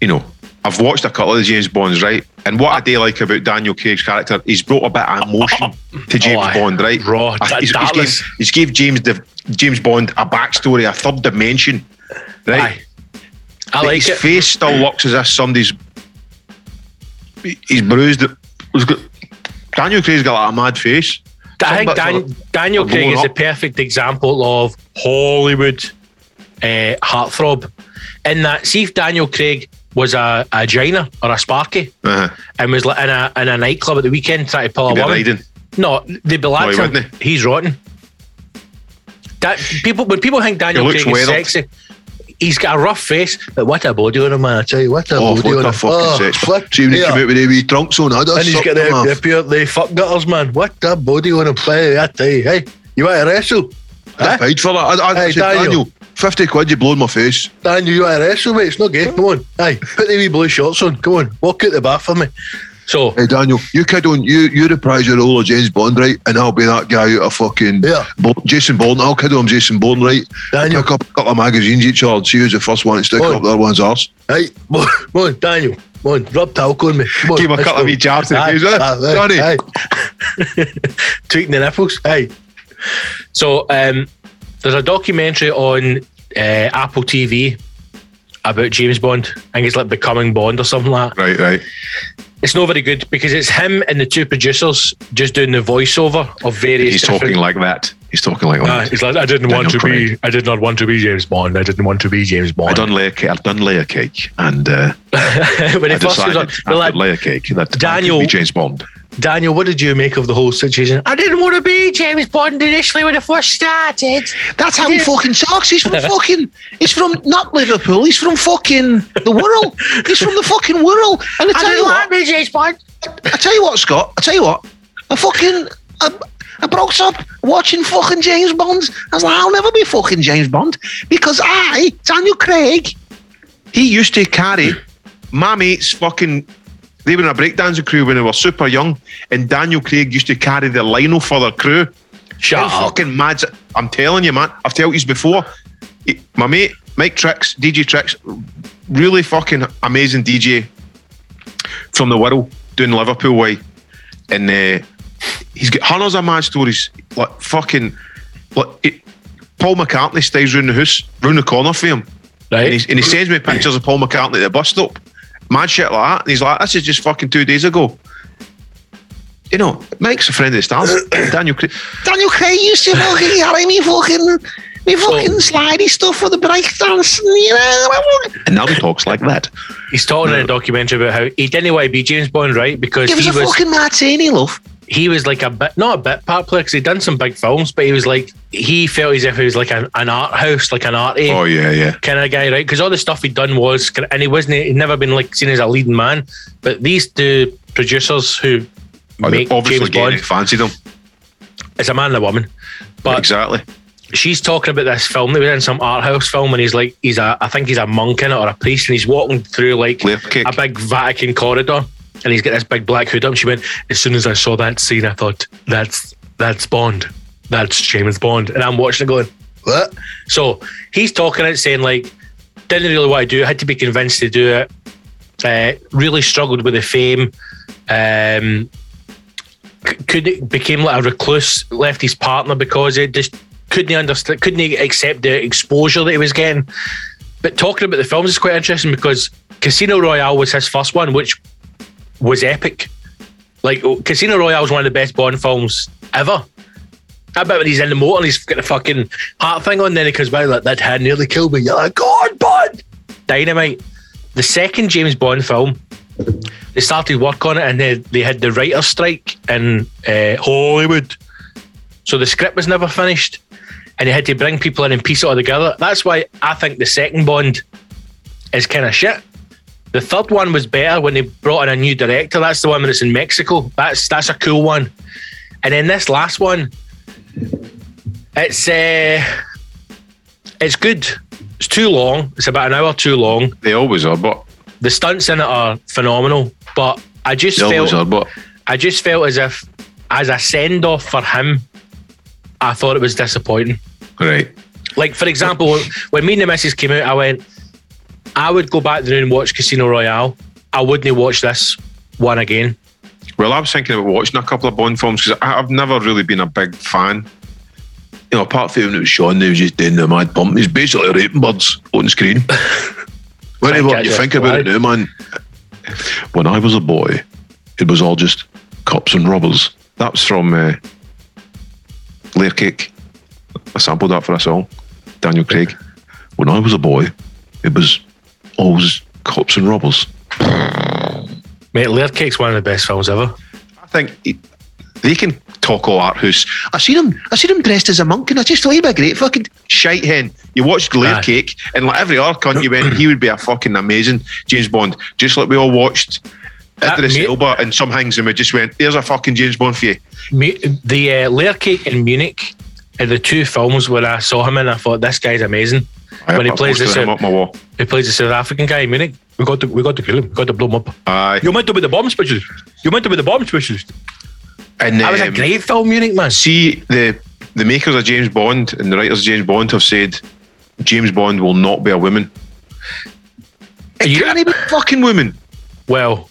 you know, I've watched a couple of the James Bonds, right? And what I do like about Daniel Craig's character, he's brought a bit of emotion to James Oh. Bond, right? Raw, I- he's, he's, gave, he's gave James the James Bond a backstory, a third dimension, right? Aye. I Like, his it. face still looks as if somebody's he's bruised. Daniel Craig's got like a mad face. I think Dan, Daniel Craig is a up. perfect example of Hollywood uh, heartthrob. In that, see if Daniel Craig was a, a Gina or a Sparky Uh-huh. and was in a in a nightclub at the weekend trying to pull a He'd be woman. riding. No, they'd be like, he him, he's rotten. That people when people think Daniel Craig is sexy, he's got a rough face, but what a body on him, man! I tell you, what a Oh, body what on a him. Oh, sex. flip, See when he came out with the wee trunks on, I'd And he's got the, the pure the fuck gutters, man. What a body on him play. I tell you, hey, you want to wrestle? I paid for that. I, I Hey, said, Daniel. Daniel, 50 quid, you blow in my face. Daniel, you want to wrestle, mate? It's not gay. Come on. Aye, put the wee blue shorts on. Come on. Walk out the bath for me. So, Hey, Daniel, you kid on, you, you reprise your role of James Bond, right? And I'll be that guy out of fucking Yeah. Bo- Jason Bourne. I'll kid on Jason Bourne, right? Daniel. Pick up a couple of magazines each other, see who's the first one to stick Boy. up the other one's arse. Hey, come on, come on, Daniel. Come on, rub talc on me. Come on, Give him a let's couple of go. wee jabs to the Aye, face, aye, Johnny? aye. Tweaking the nipples. Hey. So um, there's a documentary on uh, Apple TV about James Bond. I think it's like Becoming Bond or something like that. Right, right. It's not very good because it's him and the two producers just doing the voiceover of various. He's talking like that. He's talking like that. he's like, I didn't want to Daniel be. I did not want to be James Bond. I didn't want to be James Bond. I done layer cake. I done layer cake, and uh, when he I first decided on, after like, layer cake that I could Daniel- be James Bond. Daniel, what did you make of the whole situation? I didn't want to be James Bond initially when I first started. That's how he fucking talks. He's from fucking. He's from not Liverpool. He's from fucking the world. He's from the fucking world. And I tell you what, be James Bond. I tell you what, Scott. I tell you what. I fucking. I, I brought up watching fucking James Bond. I was like, I'll never be fucking James Bond because I, Daniel Craig, He used to carry my mates fucking. They were in a breakdancing crew when they were super young, and Daniel Craig used to carry the lino for their crew. Shut How up. fucking mad! I'm telling you, man. I've told you before. He- My mate Mike Tricks, DJ Tricks, really fucking amazing DJ from the world doing Liverpool way, and uh, he's got hundreds of mad stories. Like fucking, like it, Paul McCartney stays round the house, round the corner for him, and, Right? he's, and he sends me pictures of Paul McCartney at the bus stop. Mad shit like that. And he's like, this is just fucking two days ago. You know, Mike's a friend of the stars. Daniel Craig. Daniel Craig used to fucking carry me fucking, me fucking slidey stuff for the breakdance. You know, And now he talks like that. He's talking in a documentary about how he didn't want to be James Bond, right? Because give us he a was fucking martini, love. He was like a bit not a bit part player because he'd done some big films, but he was like he felt as if he was like an, an art house, like an arty Oh yeah, yeah. kind of guy, right? Because all the stuff he'd done was, and he wasn't, he'd never been like seen as a leading man. But these two producers who Oh, make obviously James Bond, it, fancied him. it's a man and a woman. But exactly. she's talking about this film. They were in some art house film, and he's like, he's a, I think he's a monk in it or a priest, and he's walking through like a big Vatican corridor, and he's got this big black hood up. She went, as soon as I saw that scene, I thought, that's that's Bond, that's James Bond, and I'm watching it going, what? So he's talking it, saying like, didn't really want to do it, had to be convinced to do it. Uh, really struggled with the fame. Um, could became like a recluse, left his partner because it just couldn't understand, couldn't accept the exposure that he was getting. But talking about the films is quite interesting because Casino Royale was his first one, which was epic. Like oh, Casino Royale is one of the best Bond films ever. I bet when he's in the motor and he's got a fucking heart thing on, then he comes by like that hand nearly killed me. You're like, God, Bond! Dynamite. The second James Bond film, they started work on it and they, they had the writer's strike in uh, Hollywood. So the script was never finished and they had to bring people in and piece it all together. That's why I think the second Bond is kind of shit. The third one was better when they brought in a new director. That's the one that's in Mexico. That's that's a cool one. And then this last one, it's uh, it's good. It's too long. It's about an hour too long. They always are, but The stunts in it are phenomenal, but I just they felt are, but I just felt as if as a send off for him, I thought it was disappointing. right. Like for example, when me and the missus came out, I went, I would go back there and watch Casino Royale. I wouldn't watch this one again. Well, I was thinking about watching a couple of Bond films because I've never really been a big fan. You know, apart from when it was Sean, they was just doing the mad pump. He's basically raping birds on screen. when Thank you, think about it now, man. When I was a boy, it was all just cops and robbers. That's from uh, Layer Cake. I sampled that for a song. Daniel Craig. When I was a boy, it was always cops and robbers. Mate, Layer Cake's one of the best films ever. I think he- they can talk all art house. I seen him. I seen him dressed as a monk, and I just thought he'd be a great fucking. Shite hen. You watched Layer Aye. Cake, and like every other cunt you went, he would be a fucking amazing James Bond. Just like we all watched That Idris mate- Elba and some things, and we just went, "There's a fucking James Bond for you." Mu- The uh, Layer Cake in Munich are the two films where I saw him and I thought this guy's amazing. Aye, when he plays posted him up my wall. he plays the South African guy in Munich. We got to we got to kill him. We got to blow him up. Aye. You're meant to be the bomb specialist. You're meant to be the bomb specialist. And That was a um, great film, Munich man. see the the makers of James Bond and the writers of James Bond have said James Bond will not be a woman. It You- can't be fucking woman. Well,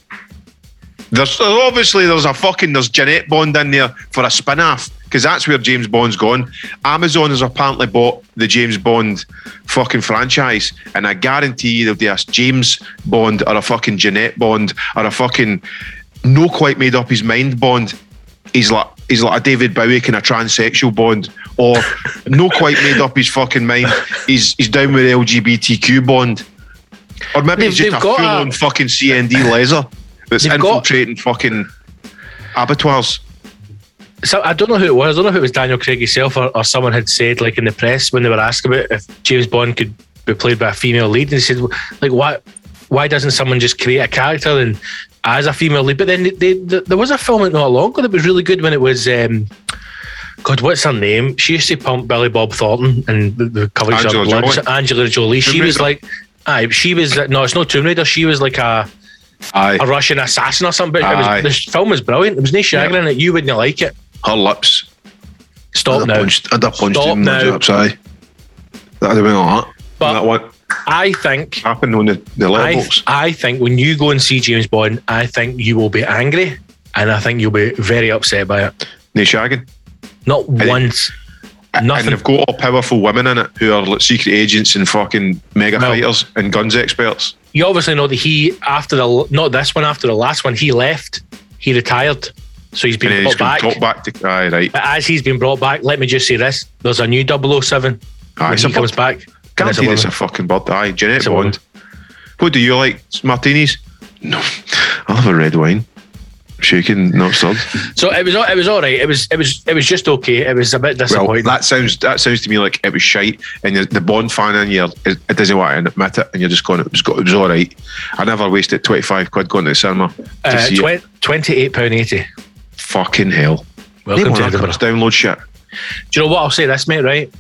There's oh, obviously there's a fucking there's Jeanette Bond in there for a spin-off because that's where James Bond's gone. Amazon has apparently bought the James Bond fucking franchise, and I guarantee you there'll be a James Bond or a fucking Jeanette Bond or a fucking no quite made up his mind Bond. He's like he's like a David Bowie kind of transsexual Bond, or no quite made up his fucking mind. He's he's down with LGBTQ Bond, or maybe They've- he's just a full a- on fucking CND laser that's They've got- infiltrating fucking abattoirs. so I don't know who it was. I don't know if it was Daniel Craig himself or, or someone had said like in the press when they were asked about if James Bond could be played by a female lead, and he said like why why doesn't someone just create a character and as a female lead? But then they, they, there was a film not long ago that was really good when it was. Um, God, what's her name? She used to pump Billy Bob Thornton and the, the coverage of blood. Jolie. Angela Jolie. She Tomb was like, aye, she was no, it's not Tomb Raider. She was like a Aye, a Russian assassin or something. But was, this film was brilliant. It was Nish Yeah. Shagrin in it. You wouldn't like it. her lips. Stop I'd now. punched, I'd have punched Stop him now. lips, aye. That'd have been like that. But- that what I think happened on the, the I, letterbox. I think when you go and see James Bond, I think you will be angry and I think you'll be very upset by it. No shagging. Not once. And they've got all powerful women in it who are like secret agents and fucking mega Well- fighters and guns experts. You obviously know that he, after the, not this one, after the last one, he left. He retired. So he's been then he's brought back. to talk back to aye right. But as he's been brought back, let me just say this there's a new 007 Aye, when he comes back. and it's a Guaranteed it's a fucking bird. Aye, Jeanette Bond. What do you like? Martinis? No, I'll have a red wine. Shaking, not stirred. So it was, all- it was all right. It was, it was, it was just okay. It was a bit Well, that sounds that sounds to me like it was shite, and the- the Bond fan in you it, doesn't want to admit it, and you're just going, it was, it was all right. I never wasted twenty five quid going to the cinema uh, see it. £28.80. Fucking hell! Welcome to Edinburgh. download shit. Do you know what I'll say this, mate? Right,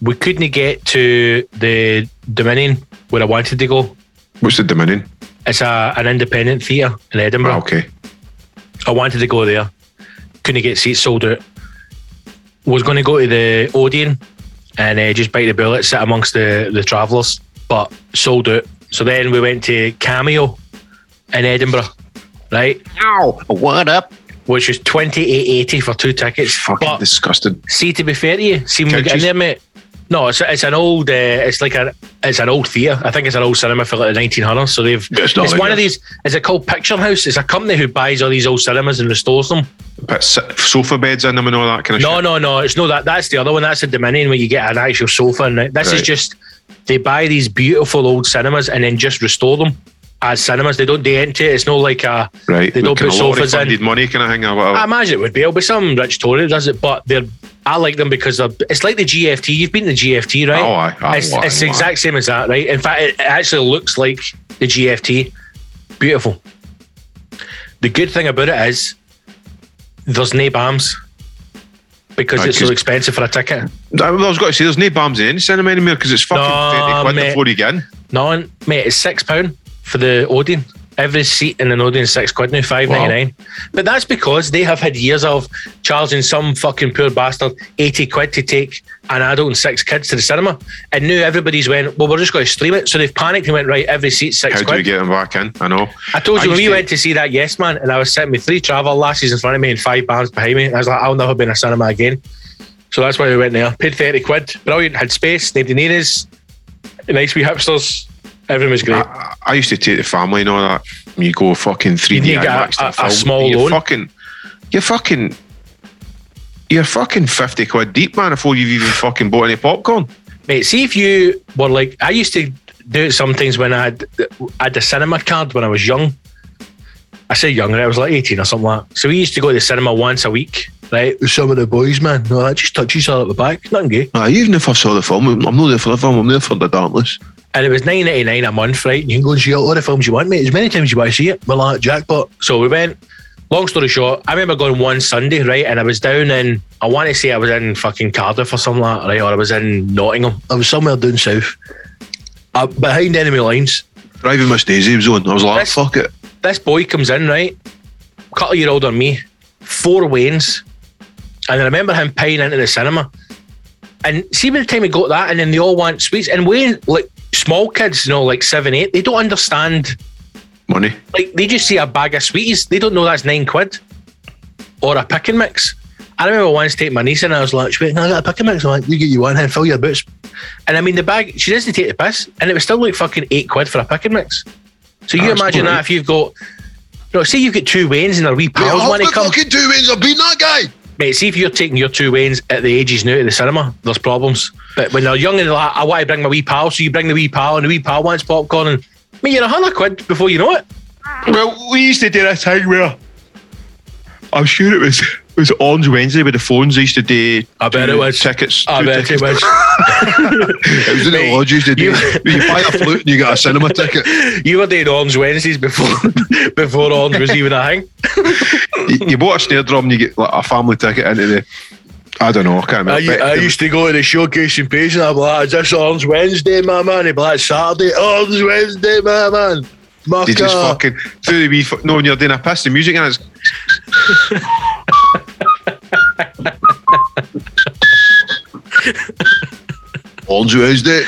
we couldn't get to the Dominion where I wanted to go. What's the Dominion? It's a an independent theatre in Edinburgh. Ah, okay, I wanted to go there. Couldn't get seats sold out. Was going to go to the Odeon and uh, just bite the bullet, sit amongst the the travellers, but sold out. So then we went to Cameo in Edinburgh, right? Ow, what up? Which was twenty eight eighty for two tickets. fucking But disgusting. see, to be fair to you, see when we get in there, mate. No, it's, it's an old. Uh, it's like a. It's an old theatre. I think it's an old cinema for like the 1900s. So they've. It's It's, one of these. Is it called Picture House? It's a company who buys all these old cinemas and restores them. Put sofa beds in them and all that kind of No, shit. no, no. It's no that. That's the other one. That's a Dominion where you get an actual sofa. And this is just they buy these beautiful old cinemas and then just restore them as cinemas. They don't de-enter eh, it. It's not like a. Right, They don't put of sofas in. money kind of thing or whatever. I imagine it would be. It'll be some rich Tory does it, but they're. I like them because they're, it's like the GFT. You've been to the GFT, right? Oh, aye, aye, it's aye, it's the exact same as that, right? In fact, it actually looks like the GFT. Beautiful. The good thing about it is there's no BAMs because it's so expensive for a ticket. I was going to say there's no bombs in any cinema anymore because it's fucking No, 30 quid mate. before you get in. No, mate, it's six pound for the Odeon. Every seat in an Odeon six quid now, five ninety nine. But that's because they have had years of charging some fucking poor bastard eighty quid to take an adult and six kids to the cinema, and now everybody's went. Well, we're just going to stream it. So they've panicked and went right. Every seat six How do we get them back in? I know. I told I you when we to- went to see that Yes Man, and I was sitting with three travel lasses in front of me and five bands behind me. I was like, I'll never be in a cinema again. So that's why we went there. Paid thirty quid. Brilliant. Had space. Near us. Nice wee hipsters. Everything was great. I, I used to take the family and all that. You go fucking 3D You need to get a- IMAX a- the a small you're loan. fucking, you're fucking, you're fucking 50 quid deep, man, before you've even fucking bought any popcorn. Mate, see if you were like, I used to do it sometimes when I had, I had the cinema card when I was young. I say young, I was like 18 or something like that. So we used to go to the cinema once a week, right? With some of the boys, man. No, that just touches all at the back. Nothing gay. Uh, even if I saw the film, I'm not there for the film, I'm there for the Dauntless. And it was nine ninety nine a month, right? And You can go and see all the films you want, mate. As many times you want to see it. We're like jackpot. So we went, long story short, I remember going one Sunday, right, and I was down in, I want to say I was in fucking Cardiff or something like that, right, or I was in Nottingham. I was somewhere down south, uh, behind enemy lines. Driving Miss Daisy was on. I was like, That's- fuck it. This boy comes in, right, couple of year older than me, four Waynes, and I remember him paying into the cinema. And see, by the time he got that, and then they all want sweets, and Wayne, like small kids, you know, like seven, eight, they don't understand Money. like they just see a bag of sweeties. They don't know that's nine quid or a pick and mix. I remember once taking my niece and I was like, "Wait, I got a pick and mix." I'm like, "You get you one and fill your boots." And I mean, the bag she doesn't take the piss, and it was still like fucking eight quid for a pick and mix. So you That's imagine that if you've got, you know, say you've got two Waynes and their wee pals Yeah, want to the come. fucking two wins. I've been that guy. Mate, see if you're taking your two Waynes at the ages now to the cinema, there's problems. But when they're young and like, I want to bring my wee pal, so you bring the wee pal, and the wee pal wants popcorn, and mate, you're a hundred quid before you know it. Well, we used to do this thing where I'm sure it was it was Orange Wednesday with the phones. They used to do I bet it was. tickets. I bet it tickets. was. It was in the Mate, lodge used to do. you- You, buy a flute and you get a cinema ticket. You were doing Orange Wednesdays before before Orange was even a thing. you, you bought a snare drum, and you get like a family ticket into the. I don't know. I can't remember. I used to go to the showcase in Page and I'd be like, is this Orange Wednesday, my man? He'd be like, Saturday, Orange Wednesday, my man. They just fucking through the wee. No, when you're doing a piss, the music and it's. Orange Wednesday.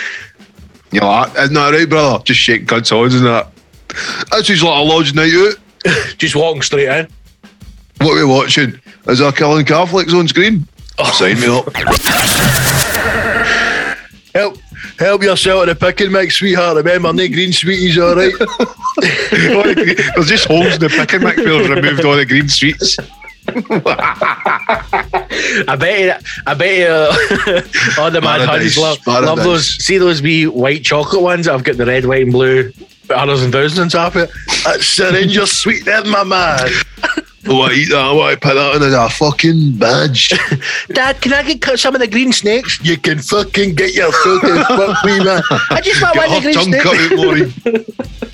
You're like, isn't that right, brother? Just shaking cunts' hands and that. This is like a lodge night out. Just walking straight in. What are we watching? Is there killing Catholics on screen? Oh. Sign me up. Help help yourself to the pick and mix, sweetheart. Remember, no green sweeties, all right? There's just holes in the pick and mix where they've removed all the green sweets. I bet you, I bet you, uh, all the mad honeys love, love those. See those wee white chocolate ones that have got the red, white, and blue hundreds and thousands on top of it. That's syringe sweet, then, my man. I want to eat that. I want to put that in a fucking badge. Dad, can I get some of the green snakes? You can fucking get your filthy fuck me, man. I just want one of the green snakes.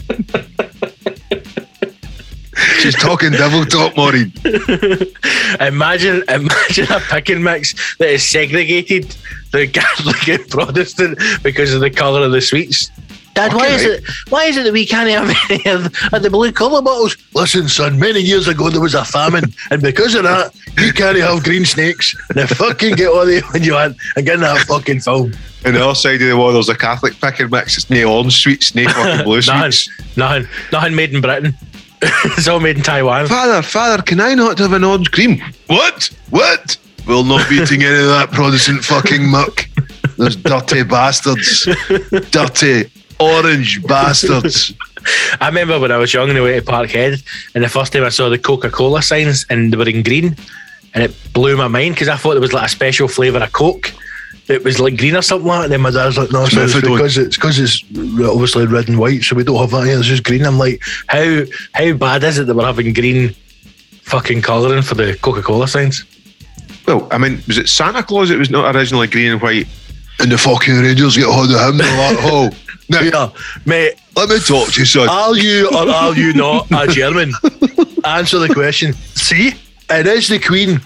Cut out, Maureen. She's talking devil talk, Maureen. Imagine, imagine a pick and mix that is segregated the Catholic and Protestant because of the colour of the sweets. Dad, why Okay, is it why is it that we can't have any of, of the blue colour bottles? Listen, son, many years ago there was a famine, and because of that, you can't have green snakes. Now fucking get all the when you want and get in that fucking film. And the other side of the wall, there's a Catholic pick and mix. It's no orange sweets, no fucking blue Nothing, sweets. nothing, nothing made in Britain. it's all made in Taiwan. Father, father, can I not have an orange cream? What? What? We'll not be eating any of that Protestant fucking muck. Those dirty bastards. Dirty orange bastards. I remember when I was young and I went to Parkhead, and the first time I saw the Coca Cola signs and they were in green, and it blew my mind because I thought there was like a special flavour of Coke. It was like green or something like that. And then my dad's like, no, so it's because it's because it's obviously red and white, so we don't have that here. It's just green. I'm like, how how bad is it that we're having green fucking colouring for the Coca Cola signs? Well, I mean, was it Santa Claus? It was not originally green and white. And the fucking Rangers get hold of him. They're like, oh, now, Yeah, mate. let me talk to you, son. Are you or are you not a German? Answer the question. See, it is the Queen.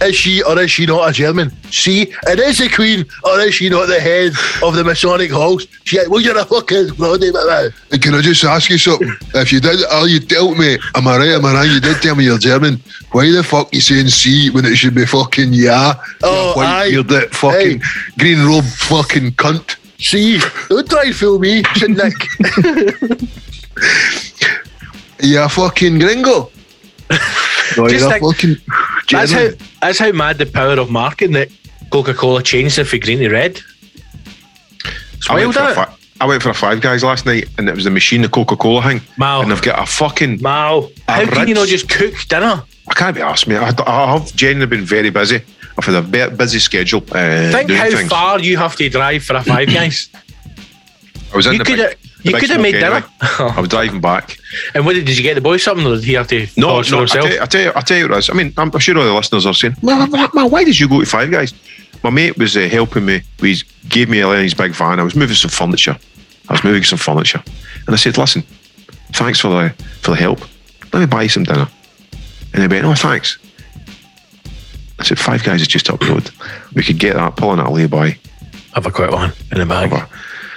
Is she or is she not a German? See, it is the Queen or is she not the head of the Masonic halls? She, well, you're a fucking bloody man. Can I just ask you something? If you did, oh, you dealt me. Am I right? Am I right? You did tell me you're German. Why the fuck you saying C when it should be fucking yeah? Oh, White aye. bearded fucking green robe fucking cunt. See, don't try and fool me, St. Nick. You a fucking gringo. No, Just you're a think- fucking That's how German. That's how mad the power of marketing that Coca Cola changed it from green to red. It's I went, for a fi- I went for a Five Guys last night, and it was the machine, the Coca Cola thing. Wow. And they've got a fucking. Mao, how can you not just cook dinner? I can't be asked, mate. I, I have genuinely been very busy. I've had a busy schedule. Uh, Think how things. far you have to drive for a Five Guys. I was in you the could big- you could have made anyway. dinner. I was driving back. and what did, did you get the boy something or did he have to No, no. I tell, you, I tell you, I tell you what it is. I mean, I'm sure all the listeners are saying, "Man, why did you go to Five Guys?" My mate was uh, helping me. He gave me a his big van. I was moving some furniture. I was moving some furniture, and I said, "Listen, thanks for the for the help. Let me buy you some dinner." And they went, oh, thanks. I said, five guys is just up the road. We could get that, pulling out a lay-by. Have a quick one in the bag. Whatever.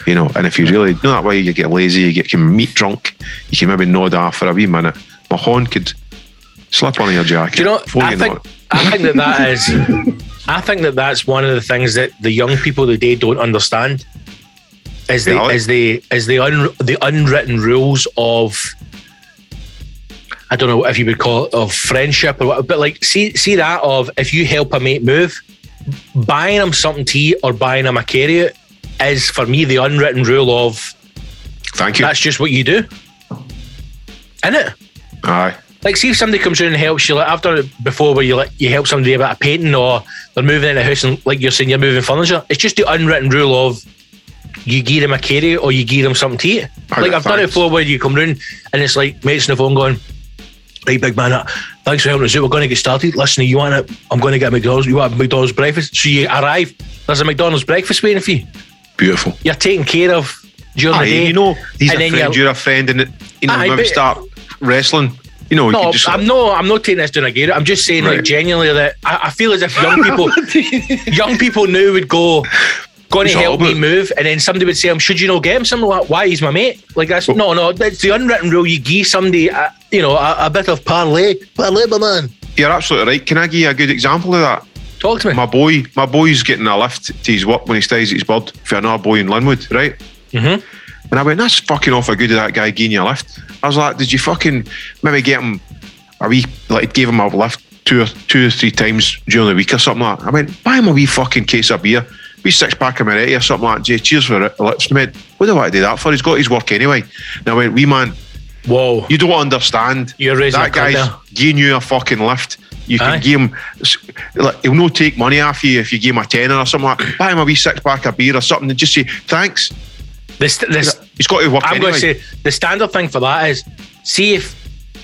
You know, and if you really, know that way you get lazy, you get can meat drunk, you can maybe nod off for a wee minute. My horn could slip on your jacket. Do you know? I you think. I think that that is. I think that that's one of the things that the young people today don't understand. Is the is the is the un, the unwritten rules of. I don't know if you would call it of friendship or what, but like see see that of if you help a mate move, buying him something to eat or buying him a carrot is for me the unwritten rule of Thank you. that's just what you do. Isn't it? Aye. Like, see if somebody comes in and helps you. Like I've done it before, where you like you help somebody about a painting, or they're moving in a house, and like you're saying, you're moving furniture. It's just the unwritten rule of you give them a carry or you give them something to eat. Like I've done it before, where you come round and it's like mates on the phone going, "Right, big man, uh, thanks for helping us out. We're going to get started. Listen, you want it? I'm going to get a McDonald's. You want a McDonald's breakfast? So you arrive. There's a McDonald's breakfast waiting for you. Beautiful. You're taken care of during Aye, the day. you know, he's And a friend, you're- you're a friend, and it, you know, Aye, maybe but- start wrestling. You know, No, could just I'm no, I'm not taking this down a gear. I'm just saying, like, genuinely, that I, I feel as if young people, young people now would go, going to help me move, and then somebody would say, "I'm should you not get him something like? Why he's my mate? Like that's no, no. That's the unwritten rule. You give somebody, a, you know, a, a bit of parlay, parlay, my man. You're absolutely right. Can I give you a good example of that? Talk to me. My boy, my boy's getting a lift to his work when he stays at his bud for another boy in Linwood, right? Mhm. And I went, that's fucking awful good of that guy giving you a lift. I was like, did you fucking maybe get him a wee, like, gave him a lift two or two or three times during the week or something like that? I went, buy him a wee fucking case of beer, wee six pack of Moretti or something like that. Cheers for it. Lift. Mate, what do I want to do that for? He's got his work anyway. And I went, wee man, Whoa, you don't understand. You're raising that guy's giving you a fucking lift. You can Aye. give him, like, he'll not take money off you if you give him a tenner or something like that. Buy him a wee six pack of beer or something and just say, thanks. this, this. He's got to work I'm anyway. going to say the standard thing for that is see if,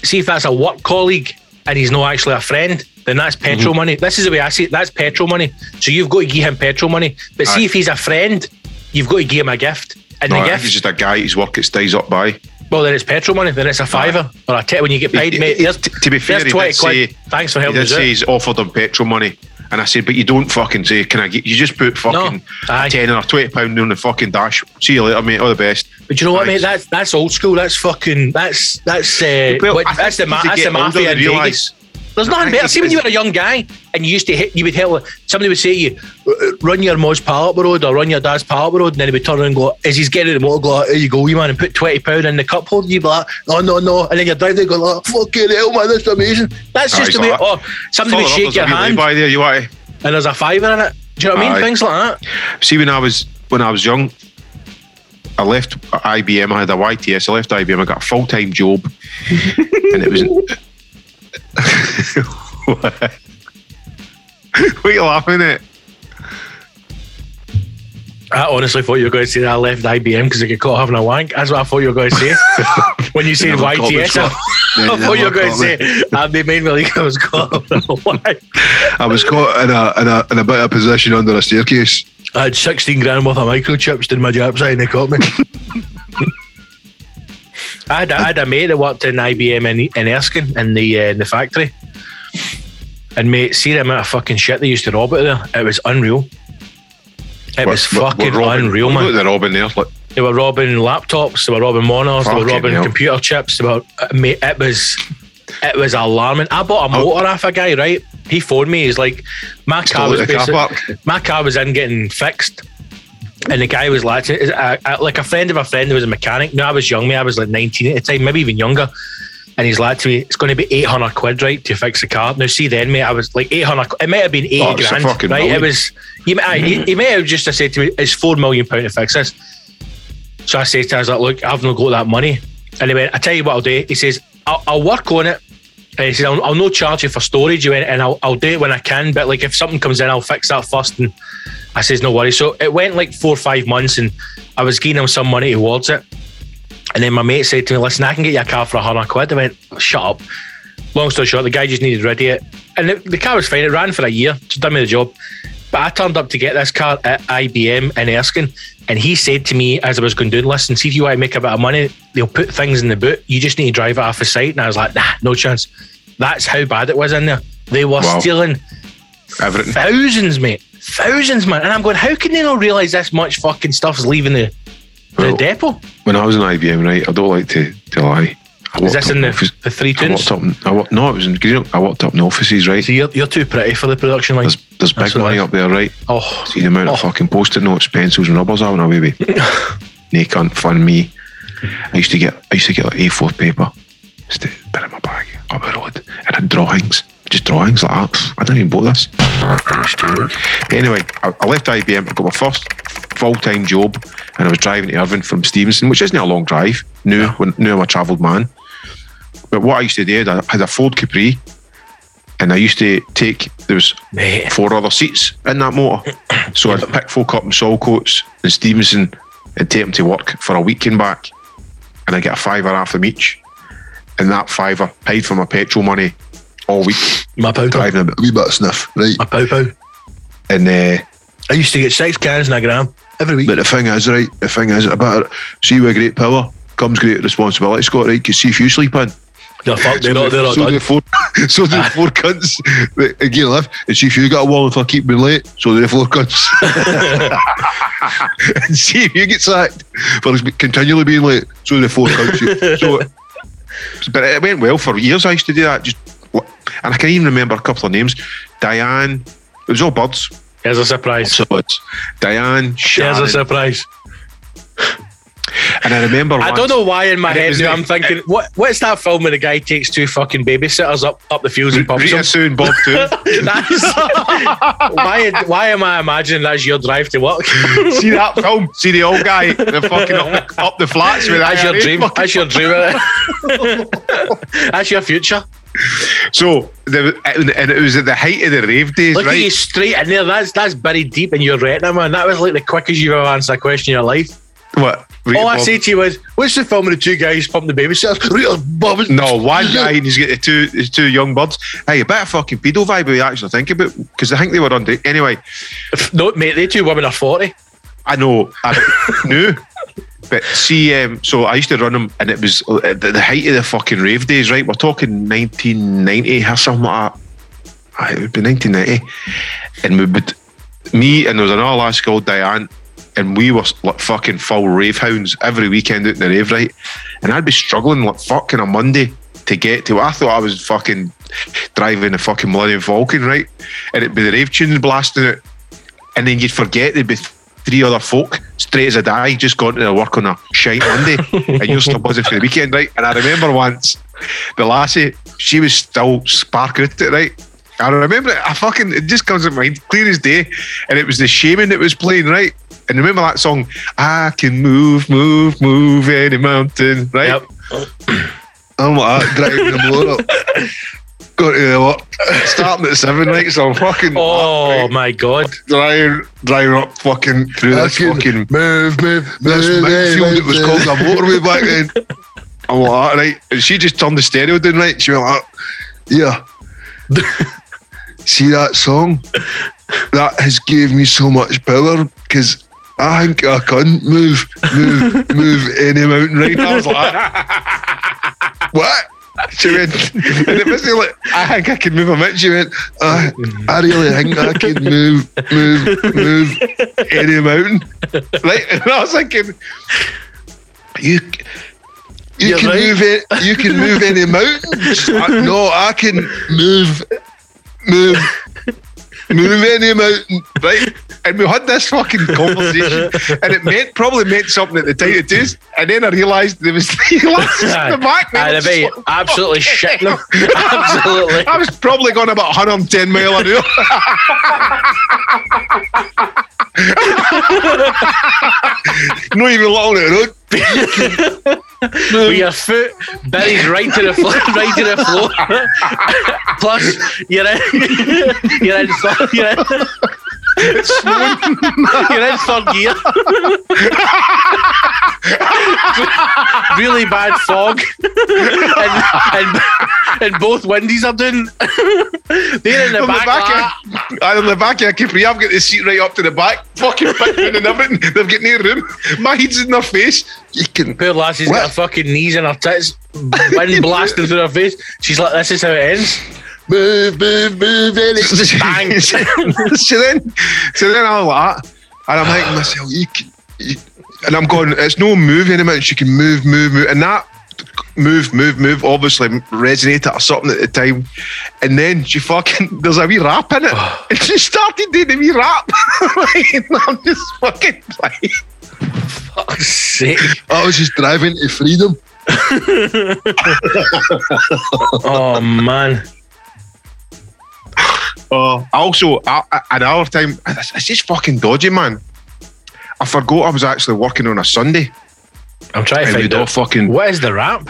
see if that's a work colleague and he's not actually a friend. Then that's petrol Mm-hmm. money. This is the way I see it. That's petrol money. So you've got to give him petrol money. But see if he's a friend, you've got to give him a gift. And no, the gift, he's just a guy his work it stays up by. Well, then it's petrol money. Then it's a fiver or a t- when you get paid, He- mate. he- t- to be fair, he did say- Thanks for He helping did us out. say he's offered him petrol money. And I said, but you don't fucking say, can I get, you just put fucking Aye. 10 or 20 pound on the fucking dash. See you later, mate. All the best. But you know what, mate? That's that's old school. That's fucking. That's that's uh, Well, that's the ma- that's the mafia in Vegas. There's nothing better. See, when you were a young guy and you used to hit, you would help. Somebody would say to you, "Uh, "Run your mom's pallet road or run your dad's pallet road," and then he would turn around and go, "As he's getting the motor, go, here you go, wee man," and put twenty pound in the cup holder. You'd be like, "No, no, no," and then you're driving, go, like, "Fucking hell, man, that's amazing." That's Aye, just the way. that- Or somebody would Follow shake your hand lay-by there. You to and there's a fiver in it. Do you know what I mean? Things like that. see when I was when I was young, I left IBM. I had a YTS. I left IBM. I got a full time job, and it was. what? what are you laughing at? I honestly thought you were going to say that I left IBM because I get caught having a wank. That's what I thought you were going to say. when you said YTS, I. I thought you were going to say, they made me like I was caught having a wank. I was caught in a, in a in a bit of position under a staircase. I had 16 grand worth of microchips in my job site and they caught me. I, had, I had a mate that worked in IBM in, in Erskine in the, uh, in the factory. And mate, see the amount of fucking shit they used to rob out there. It was unreal. It was What- fucking what unreal, man. They're robbing there. Like, They were robbing laptops. They were robbing monitors. They were robbing hell. computer chips. They were, uh, mate, it was, it was alarming. I bought a Oh. motor off a guy. Right, he phoned me. He's like, my car was car my car was in getting fixed. And the guy was like, uh, uh, like a friend of a friend who was a mechanic. No, I was young, me. I was like 19 at the time, maybe even younger. And he's like to me, it's going to be 800 quid, right, to fix the car. Now, see, then, mate, I was like 800, it might have been 80 Oh, grand, right? It was, he, might- he, he may have just said to me, it's 4 million pound to fix this. So I said to him, I was like, look, I've not got that money. And he went, I tell you what I'll do. He says, I'll, I'll work on it. He says, I'll, I'll no charge you for storage. He went, and I'll, I'll do it when I can. But like, if something comes in, I'll fix that first. And I says, no worries. So it went like four or five months, and I was giving him some money towards it. And then my mate said to me, listen, I can get you a car for a hundred quid. I went, shut up. Long story short, the guy just needed rid. And the, the car was fine. It ran for a year. Just done me the job. But I turned up to get this car at IBM in Erskine. And he said to me as I was going down, listen, see if you want to make a bit of money, they'll put things in the boot. You just need to drive it off the site. And I was like, nah, no chance. That's how bad it was in there. They were Wow. stealing Everything. thousands, mate. Thousands, man. And I'm going, how can they not realise this much fucking stuff's leaving the, the Well, depot? When I was in IBM, right, I don't like to, to lie. I Is this in the, office- the three I tunes? worked up. I no, it was in Greenock. I worked up in the offices, right. So you're, you're too pretty for the production line. There's there's big money up there, right? Oh, See the amount of Oh. fucking post-it notes, pencils, and rubbers I went away with. Nay, cunt, fun me. I used to get I used to get like A4 paper, just to put in my bag up the road, and had drawings, just drawings like that. I didn't even bought this. Anyway, I, I left IBM. I got my first full-time job, and I was driving to Irvine from Stevenston, which isn't a long drive. New, when new I'm a travelled man. But what I used to do, I had a Ford Capri, and I used to take there was mate. four other seats in that motor. So I'd pick folk up in Saltcoats and Stevenston and take them to work for a week and back. And I get a fiver off them each. And that fiver paid for my petrol money all week, My pow pow. driving a wee bit of sniff, right? My pow pow. And uh, I used to get six cans in a gram every week. but the thing is, right, the thing is, about see with great power comes great responsibility, Scott, right? Because see if you sleep in. No, fuck, they're not, they're not so done. the four, so the four cunts that again left, and see if you got a wall if I keep being late. So the four cunts, and see if you get sacked for continually being late. So the four cunts. So, but it went well for years. I used to do that. Just and I can even remember a couple of names. Diane. It was all birds. Here's a surprise. So Diane, Diane, Here's a surprise. And I remember. I once- don't know why in my head now I'm thinking, what what's that film where the guy takes two fucking babysitters up, up the fields and pumps Rita them? Sue and Bob too. Why, why am I imagining that's your drive to work? See that film? See the old guy, the fucking up, the- up the flats with That's that your dream. That's your dream. That's your future. So, the, and it was at the height of the rave days, Look at you right? straight in there. That's that's buried deep in your retina, man. That was like the quickest you've ever answered a question in your life. What? All I say to you is, what's the film with the two guys pumping the babysitters? Rita. No, one guy and he's got the two, two young birds. Hey, a bit of fucking pedo vibe we actually think about because I think they were on. date. anyway, No, mate, they two women are 40. I know, I knew. But see, um, so I used to run them, and it was at the, the height of the fucking rave days, right? We're talking 1990 or something like that. It would be 1990, and we would, me and there was another lass called Diane, and we were like fucking full rave hounds every weekend out in the rave, right? And I'd be struggling like fucking a Monday to get to. I thought I was fucking driving a fucking Millennium Falcon, right? And it'd be the rave tunes blasting it, and then you'd forget there'd be three other folk straight as a die just gone to their work on a shite Monday and you're still buzzing for the weekend, right? And I remember once the lassie, she was still sparking at it, right? I remember it, I fucking it just comes to mind clear as day. And it was the Shamen that was playing, right? And remember that song, I can move, move, move any mountain, right? Yep. I'm like that, driving the motor up. Go to the work, starting at seven, right? So I'm fucking Oh right? my god. driving, driving up fucking through this fucking move, move, this move, Midfield, move, it was move. called a motorway back then. I'm like, that, right? And she just turned the stereo down, right? She went like, yeah. See that song? That has gave me so much power because I think I can move, move, move any mountain right now. I was like, what? She went, and it was like, I think I can move a mountain. She went, I, I really think I can move, move, move any mountain. Right? And I was thinking, you, you You're can right. move it. You can move any mountain. No, I can move, move, move any mountain. Right? And we had this fucking conversation, and it meant probably meant something at the time it is. And then I realised there was in the back. I'd have been absolutely shitting them. Absolutely. I was probably going about 110 mile an hour. Not even the road. With your foot buried right to the floor, right to the floor. Plus, you're in, you're in, you're in, you're in third gear. really bad fog, and, and, and both Wendy's are doing. They're in the On back. the back, ah, of, and on the back of Capri, I've got the seat right up to the back, fucking picking and everything. They've got no room. My head's in their face. You can. Poor lassie's got her fucking knees and her tits, wind blasting through her face. She's like, "This is how it ends." Move, move, move, and it's Bang. so then, so then I'm like, and I'm like myself, you, can, you, and I'm going, it's no moving a minute. She can move, move, move, and that move, move, move, obviously resonated or something at the time. And then she fucking, there's a wee rap in it, oh. and she started doing a wee rap. and I'm just fucking like, Fuck's sake! I was just driving to freedom. Oh man. Oh. Also, I, I- another time, it's, it's just fucking dodgy, man. I forgot I was actually working on a Sunday. I'm trying to find out fucking what is the rap.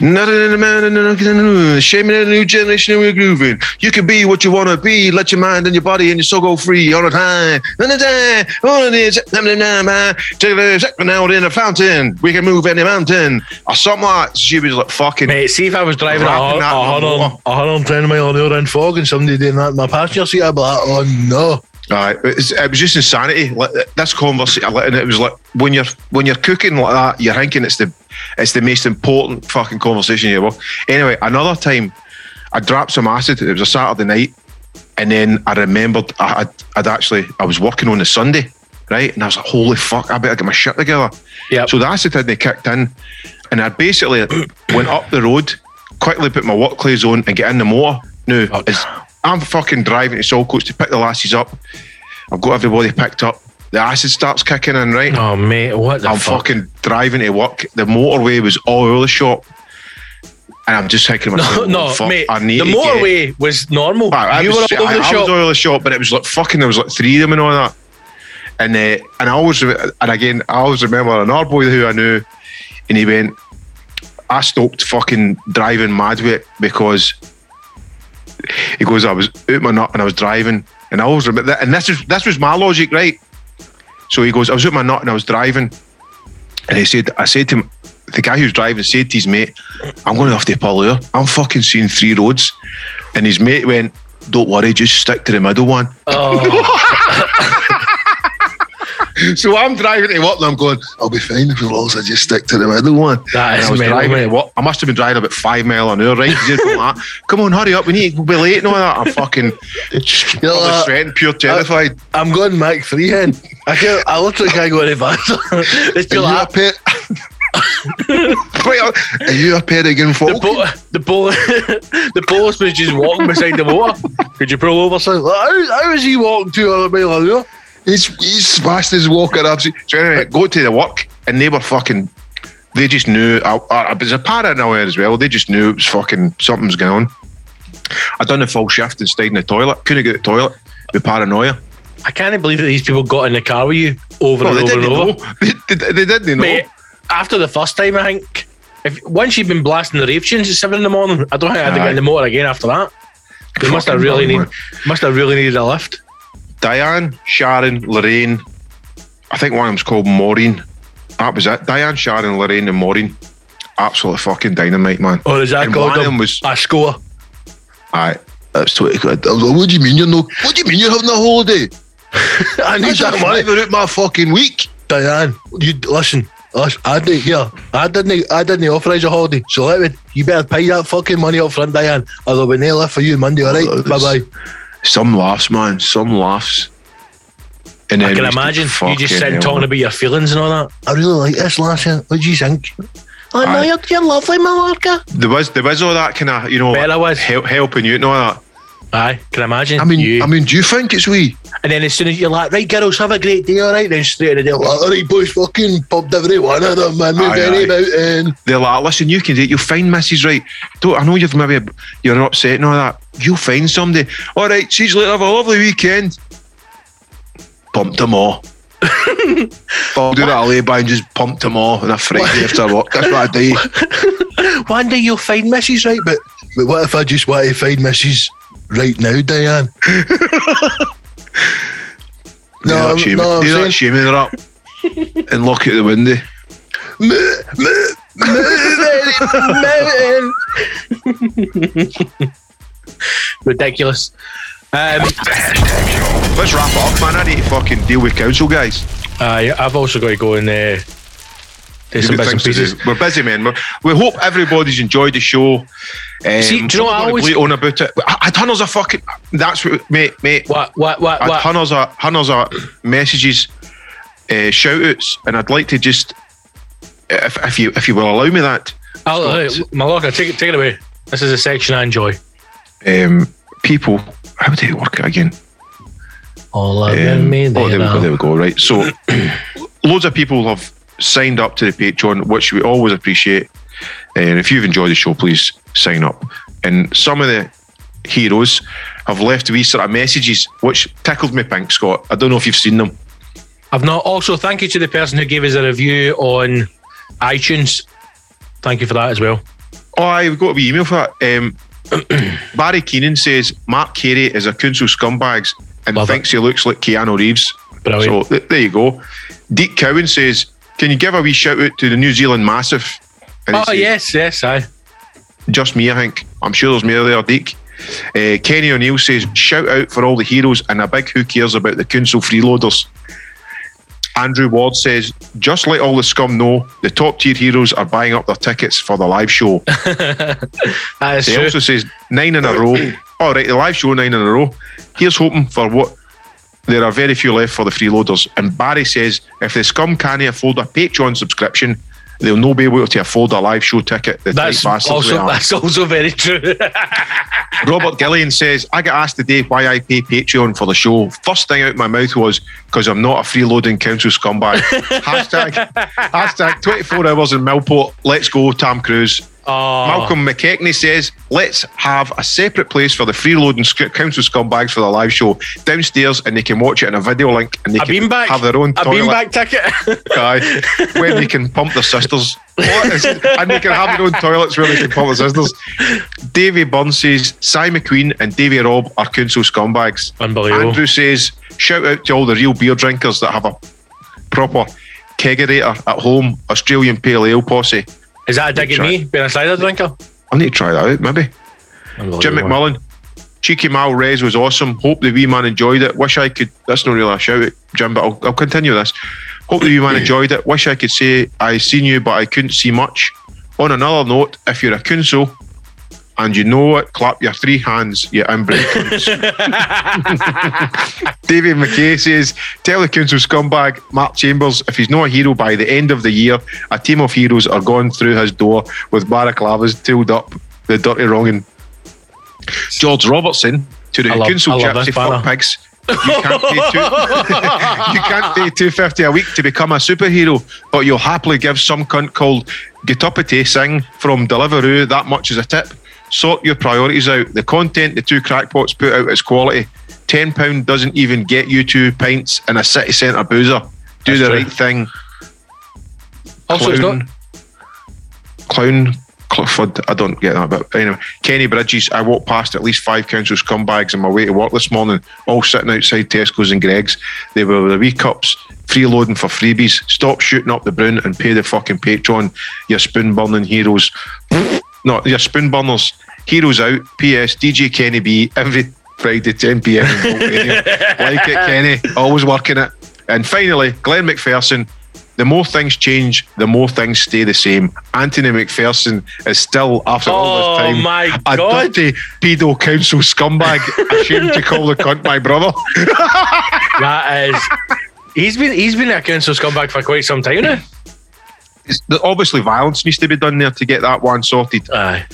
Not in man, shaming a new generation and we're grooving. You can be what you want to be. Let your mind and your body and your soul go free all the time. All the time. All it is. Second out in a fountain. We can move any mountain. Or something like that. She was like fucking. Mate, see if I was driving a, Rapping hun- that a, the a 110 mile an hour in fog and somebody doing that in my passenger seat, I'd be like, oh no. Aye, it, was, it was just insanity. Like this conversation, and it was like when you're when you're cooking like that, you're thinking it's the it's the most important fucking conversation you ever. Anyway, another time, I dropped some acid. It was a Saturday night, and then I remembered I, I'd, I'd actually I was working on the Sunday, right? And I was like, holy fuck, I better get my shit together. Yeah. So the acid hadn't kicked in, and I basically went up the road, quickly put my work clothes on, and get in the motor. Now, Oh, I'm fucking driving to Saltcoats to pick the lasses up. I've got everybody picked up. The acid starts kicking in, right? Oh mate, what the I'm fuck? fucking driving to work. The motorway was all over the shop. And I'm just thinking No, myself, no, oh, fuck, mate. I need The to get- motorway was normal. I, I you was, were all over I, the I shop. was all over the shop, but it was like fucking. There was like three of them and all that. And uh, and I always and again I always remember another boy who I knew, and he went. I stopped fucking driving mad with it because he goes, I was out my nut and I was driving, and I always remember that. And this is this was my logic, right? So he goes, I was out my nut and I was driving, and he said, I said to him, the guy who's driving said to his mate, I'm going to have to pull here. I'm fucking seeing three roads. And his mate went, Don't worry, just stick to the middle one. Oh, So I'm driving to work I'm going, I'll be fine if as long as I just stick to the middle one. that is I was driving mate. to. I must have been driving about five mile an hour, right? Come on, hurry up, we need to be late and all that. I'm fucking You're probably like, uh, sweating, pure terrified. I'm going Mach 3 hen. I, can't, I literally can't go any faster. it's are too you a late. pet? Right, Are you a pet again, The, po- the, pol- the was just walking beside the motor. Could you pull over, son? How, how is he walking 200 mile an hour? He's, he's fast as walking up. so anyway, go to the work and they were fucking they just knew I, I, was a paranoia as well. They just knew it was fucking something's going on. I done the full shift and stayed in the toilet. Couldn't get to the toilet with paranoia. I can't believe that these people got in the car with you over and over and over. They, they, they didn't know. Mate, after the first time, I think, if once you've been blasting the rave tunes at seven in the morning, I don't think I had to get in the motor again after that. They must have really need, must have really needed a lift. Diane, Sharon, Lorraine. I think one of them's called Maureen. That was it. Diane, Sharon, Lorraine, and Maureen. Absolutely fucking dynamite, man. Or is that And called one of a, them was- a score? Aye. That's 20 quid. Like, what do you mean you're no? What do you mean you're having a holiday? I need That's that money. fiver out my fucking week. Diane, you listen. Listen, I didn't here. I didn't. I didn't authorise a holiday. So let me. You better pay that fucking money up front, Diane. Or there'll be no for you Monday. All right. Oh, Bye bye. Some laughs, man. Some laughs. And I can we used to imagine you just fucking sitting talking about your feelings and all that. I really like this, Lassie. What do you think? I know you're, you're lovely, Mallorca. There was there was all that kind of you know Bet I was. help, helping you and all that. Aye, can imagine. I mean, you. I mean, do you think it's we? and then as soon as you're like, right, girls, have a great day, all right, then straight in the deal. All right, boys, fucking popped every one of them, man. Move Aye, any aye. about and They're like, listen, you can do it. You'll find Mrs. Right. Don't I know you've maybe you're upset and all that. You'll find somebody. All right, she's later. Have a lovely weekend. Pumped them all. I'll do that lay-by and just pumped them all on a Friday after work. That's what I do. One day you'll find Mrs. Right, but But what if I just want to find Mrs. right now, Diane? No, I'm- shaming, no, I'm you're saying- not shaming her up. and look at the window. Ridiculous. Um, Let's wrap up, man. I need to fucking deal with council guys. I, I've also got to go and uh, do some bits and pieces. We're busy, man. We're, we hope everybody's enjoyed the show. Um, See, do you know what I I'm always- bleat on about it? I, I had hundreds of fucking. That's what, mate, mate. What, what, what, I had what? hundreds of hundreds of messages, uh, shout outs, and I'd like to just, if, if you if you will allow me that, I'll, uh, Scott. Malaka, take it, take it away. This is a section I enjoy. um, people. How do you work it again? All of Um, me oh, there we go. there. There we go. Right. So, loads of people have signed up to the Patreon, which we always appreciate. And if you've enjoyed the show, please sign up. And some of the heroes have left wee sort of messages, which tickled me pink, Scott. I don't know if you've seen them. I've not. Also, thank you to the person who gave us a review on iTunes. Thank you for that as well. Oh, I've got a wee email for that. Um, Barry Keenan says Mark Carey is a council scumbags and Love it. thinks he looks like Keanu Reeves. Brilliant. So th- there you go. Deek Cowan says, "Can you give a wee shout out to the New Zealand Massive?" Oh yes, yes, I. just me, I think. I'm sure there's more there, Deek. Uh, Kenny O'Neill says, "Shout out for all the heroes and a big who cares about the council freeloaders." Andrew Ward says, "Just let all the scum know, the top tier heroes are buying up their tickets for the live show." He true. also says nine in a row. All right, the live show nine in a row. Here's hoping for what there are very few left for the freeloaders. And Barry says if the scum can't afford a Patreon subscription, they'll no be able to afford a live show ticket. That's also that's also very true. Robert Gillian says, I get asked today why I pay Patreon for the show. First thing out my mouth was because I'm not a freeloading council scumbag. hashtag hashtag 24 hours in Millport. Let's go, Tom Cruise. Oh, Malcolm McKechnie says, let's have a separate place for the freeloading sc- council scumbags for the live show downstairs and they can watch it in a video link and they a can beanbag. have their own a toilet beanbag ticket. guy when they can pump their sisters. What is it? and they can have their own toilets where they can pump their sisters. Davy Burns says Cy McQueen and Davy Robb are council scumbags. Unbelievable. Andrew says, shout out to all the real beer drinkers that have a proper kegerator at home, Australian Pale Ale posse. Is that a dig at me being a cider drinker? I need to try that out, maybe. Jim McMullen. Cheeky Mal Rez was awesome. Hope the wee man enjoyed it. Wish I could. That's not really a shout out, Jim, but I'll, I'll continue this. Hope the wee man enjoyed it. Wish I could say I seen you, but I couldn't see much. On another note, if you're a council and you know it, clap your three hands, you inbred cunts. David McKay says, Tell the council scumbag Mark Chambers if he's not a hero by the end of the year, a team of heroes are going through his door with balaclavas tailed up the dirty wronging. George Robertson to the love- council gypsy fuck pigs. You can't pay two. you can't pay two fifty a week to become a superhero, but you'll happily give some cunt called Gitupity Singh from Deliveroo that much as a tip. Sort your priorities out. The content the two crackpots put out is quality. Ten pound doesn't even get you two pints in a city centre boozer. Do That's the true. right thing. Also, it's not. clown Clifford. I don't get that, but anyway, Kenny Bridges. I walked past at least five council scumbags on my way to work this morning, all sitting outside Tesco's and Greggs. They were the wee cups, freeloading for freebies. Stop shooting up the brown and pay the fucking Patreon. Your spoon burning heroes. no, your spoon burners. Heroes out. P.S. DJ Kenny B every Friday 10 p.m. in Bolt Radio. like it, Kenny. Always working it. And finally, Glenn McPherson. The more things change, the more things stay the same. Anthony McPherson is still, after all Oh this time, my a god! dirty pedo council scumbag. Ashamed to call the cunt my brother. That is. He's been he's been a council scumbag for quite some time now. It's, obviously, violence needs to be done there to get that one sorted. Aye.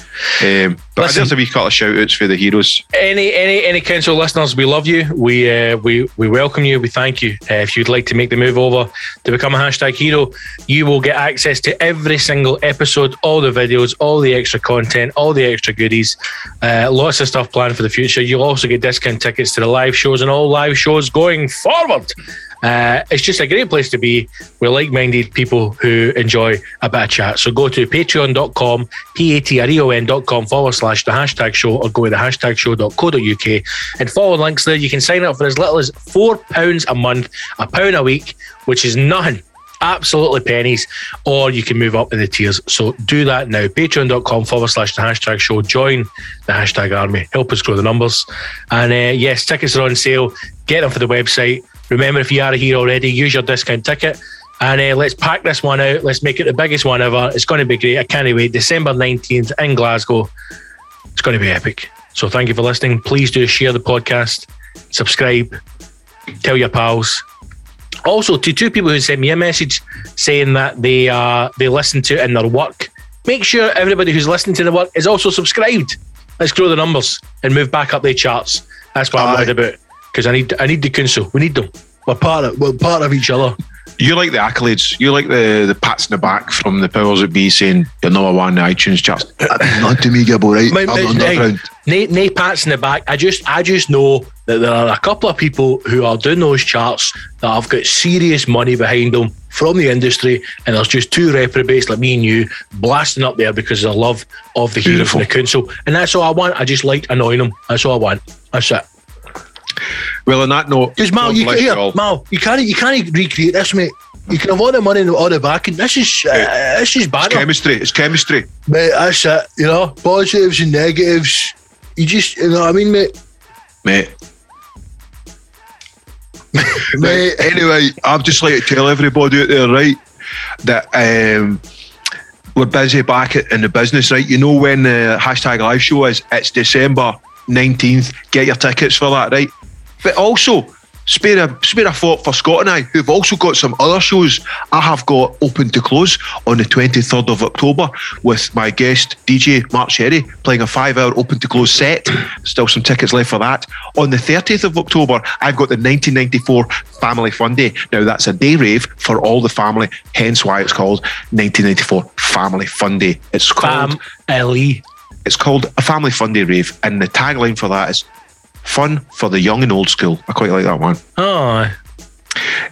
Um, but Listen. there's a wee couple of shout outs for the heroes. Any any any council listeners, we love you. We uh, we we welcome you. We thank you. Uh, if you'd like to make the move over to become a hashtag hero, you will get access to every single episode, all the videos, all the extra content, all the extra goodies, uh, lots of stuff planned for the future. You'll also get discount tickets to the live shows and all live shows going forward. Uh, it's just a great place to be. We're like-minded people who enjoy a bit of chat. So go to patreon.com, p-a-t-r-e-o-n.com forward slash the hashtag show or go to the hashtag show.co.uk and follow links there. You can sign up for as little as £4 a month, a pound a week, which is nothing absolutely pennies, or you can move up in the tiers. So do that now. Patreon.com forward slash the hashtag show. Join the hashtag army. Help us grow the numbers. And uh, yes, tickets are on sale. Get them for the website. Remember, if you are here already, use your discount ticket. And uh, let's pack this one out. Let's make it the biggest one ever. It's going to be great. I can't wait. December 19th in Glasgow. It's going to be epic. So thank you for listening. Please do share the podcast, subscribe, tell your pals. Also, to two people who sent me a message saying that they uh, they listen to it in their work, make sure everybody who's listening to the work is also subscribed. Let's grow the numbers and move back up the charts. That's what I'm worried about because I need I need the council. We need them. We're part of we're part of each other. You like the accolades. You like the, the pats in the back from the powers that be saying you're number one in the iTunes charts. Uh, not to me, Gibbo, right? My- I'm my- underground. Nay, nay pats in the back. I just, I just know that there are a couple of people who are doing those charts that have got serious money behind them from the industry, and there's just two reprobates like me and you blasting up there because of the love of the hero Beautiful. from the council, and that's all I want. I just like annoying them. That's all I want. That's it. Well, on that note, Because Mal, you, here, all. Mal, you can't, you can't recreate this, mate. You can have all the money and all the backing. This is, uh, this is bad. chemistry. It's chemistry. Mate, that's it. You know, positives and negatives. You just, you know what I mean, mate? Mate. Mate. Anyway, I'd just like to tell everybody out there, right, that um, we're busy back at- in the business, right? You know when the hashtag live show is? It's December 19th. Get your tickets for that, right? But also, spare a, spare a thought for Scott and I, who've also got some other shows I have got open to close on the 23rd of October with my guest DJ Mark Sherry playing a five hour open to close set. Still some tickets left for that. On the 30th of October, I've got the 1994 Family Fun Day. Now, that's a day rave for all the family, hence why it's called 1994 Family Fun Day. It's called Fam, Ellie. it's called a family fun day rave, and the tagline for that is "Fun for the young and old school." I quite like that one. Oh,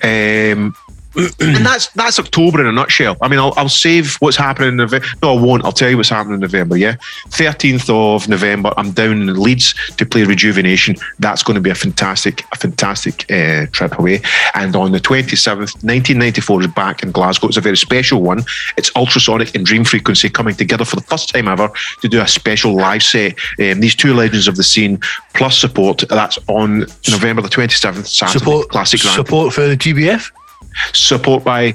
Um, and that's that's October in a nutshell. I mean, I'll, I'll save what's happening in November. No, I won't. I'll tell you what's happening in November. Yeah, thirteenth of November. I'm down in Leeds to play Rejuvenation. That's going to be a fantastic, a fantastic uh, trip away. And on the twenty seventh, nineteen ninety four is back in Glasgow. It's a very special one. It's Ultrasonic and Dream Frequency coming together for the first time ever to do a special live set. Um, these two legends of the scene plus support. That's on November the twenty seventh. Saturday. support, Classic Grand support for the GBF. Support by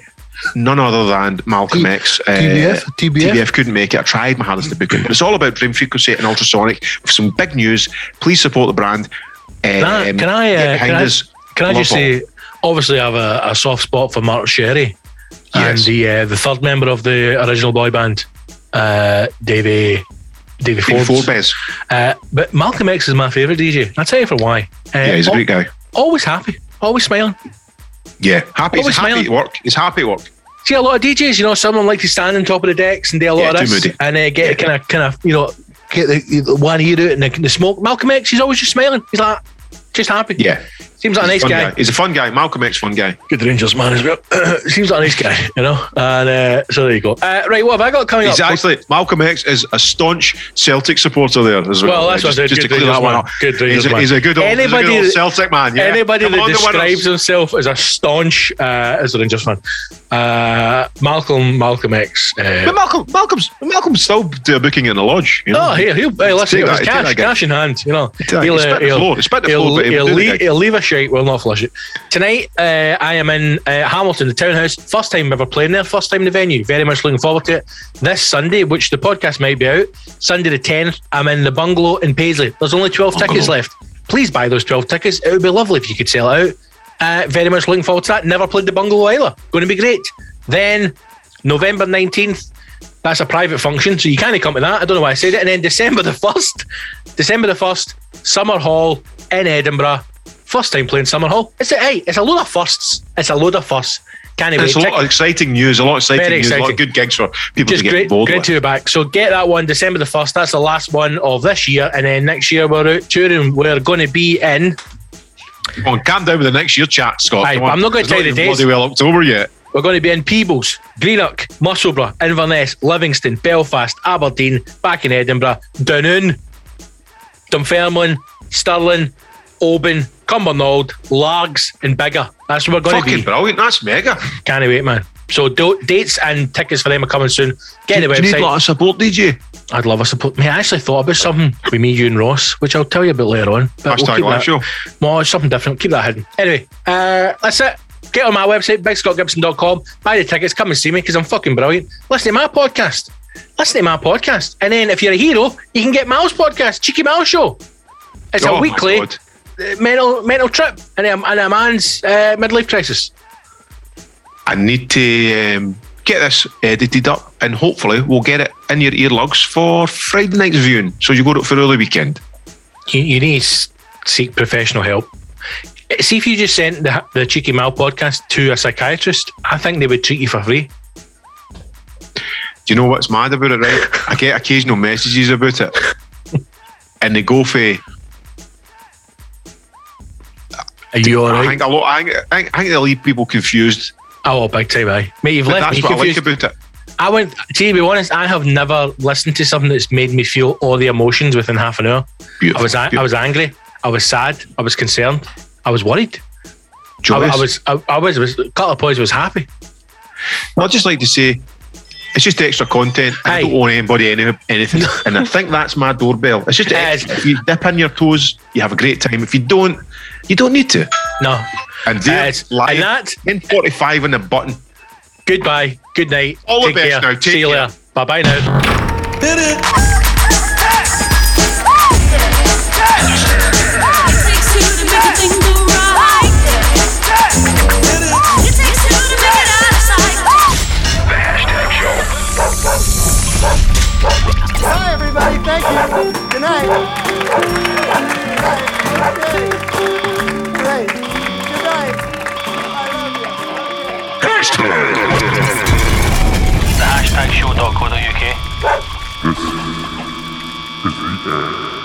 none other than Malcolm X. Uh, TBF? TBF? TBF couldn't make it. I tried my hardest to book it, but it's all about Dream Frequency and Ultrasonic with some big news. Please support the brand. Can I, Um, can I, uh, behind can I, can I just Love say, obviously, I have a, a soft spot for Mark Sherry and the uh, the third member of the original boy band, uh, Davey. Davey Big Forbes. Forbes. Uh, but Malcolm X is my favourite DJ. I'll tell you for why. Uh, Yeah, he's a great guy. Always happy, always smiling. Yeah, happy. He's happy at work. He's happy at work. See, a lot of DJs, you know, someone like to stand on top of the decks and do a lot Yeah, of this and uh, get kind of, kind of, you know, get the, the one ear out and the, the smoke. Malcolm X, he's always just smiling. He's like, just happy. Yeah, Seems like a nice fun guy. He's a fun guy. Malcolm X, fun guy. Good Rangers man as well. Seems like a nice guy, you know. And uh, so there you go. Uh, right, what have I got coming He's up? actually Malcolm X is a staunch Celtic supporter there as well. Well, that's what I said. just to Good clear that Rangers one man. up. Good Rangers he's, a, man. he's a good old, he's a good Anybody old that- Celtic man. Yeah. Anybody Come that describes himself as a staunch uh, as a Rangers fan, uh, Malcolm Malcolm X. Uh, But Malcolm, Malcolm's Malcolm's still do booking in the lodge. You know? Oh, here, he'll hey, listen. Take It that- cash, cash in hand. You know, he spit the floor, he spit the he'll, floor, but he'll he'll do the leave, he'll leave a shite. Will not flush it tonight. Uh, I am in uh, Hamilton, the townhouse. First time ever playing there. First time in the venue. Very much looking forward to it. This Sunday, which the podcast might be out, Sunday the tenth. I'm in the bungalow in Paisley. There's only twelve tickets left. Please buy those twelve tickets. It would be lovely if you could sell it out. Uh, very much looking forward to that. Never played the bungalow either. Going to be great. Then November 19th, that's a private function, so you can't come to that. I don't know why I said it. And then December the 1st, December the 1st, Summerhall in Edinburgh. First time playing Summerhall. It's a, hey, it's a load of firsts. It's a load of firsts. Can't wait. A lot of exciting news, a lot of exciting news, a lot of good gigs for people just to get great, involved great with. to be back. So get that one December the 1st. That's the last one of this year. And then next year we're out touring. We're going to be in Come on, calm down with the next year chat, Scott. Aye, Come on. I'm not gonna tell you the dates. bloody well October yet. We're going to be in Peebles, Greenock, Musselburgh, Inverness, Livingston, Belfast, Aberdeen, back in Edinburgh, Dunoon, Dunfermline, Stirling, Oban, Cumbernauld, Largs, and Biggar. That's what we're going to be. Fucking brilliant. That's mega. Can't wait, man. So do- dates and tickets for them are coming soon. Get Do the you need a lot of support, DJ? I'd love a support. Mate, I actually thought about something with me, you, and Ross, which I'll tell you about later on. But Hashtag keep live that- show. No, it's something different. Keep that hidden. Anyway, uh, that's it. Get on my website, bigscottgibson.com, buy the tickets, come and see me because I'm fucking brilliant. Listen to my podcast. Listen to my podcast. And then if you're a hero, you can get Mal's podcast, Cheeky Mal Show. It's Oh a weekly mental mental trip and a, and a man's uh, midlife crisis. I need to um, get this edited up and hopefully we'll get it in your earlugs for Friday night's viewing. So you go to it for early weekend. You, you need to seek professional help. See if you just sent the, the Cheeky Mal podcast to a psychiatrist, I think they would treat you for free. Do you know what's mad about it, right? I get occasional messages about it. And they go for Are you all I think a lot I think, I think, I think they leave people confused. Oh, big time, aye. Mate, you've But left me what I like about it. I went, to be honest, I have never listened to something that's made me feel all the emotions within half an hour. Beautiful. I was, a- I was angry. I was sad. I was concerned. I was worried. I, joyous. I was, I, I was, was, a couple of points was happy. I'd just like to say it's just extra content. I Aye. don't owe anybody any, anything. and I think that's my doorbell. It's just It. If you dip in your toes, you have a great time. If you don't, you don't need to. No. And there's uh, live and that, 1045 on the button. Goodbye. Good night. All Take the best care. now. Take See you care. later. Bye bye now. Hit it. Everybody. Thank you. Good night. Good night. Have a. Great. Good The hashtag show.co.uk. This is the end.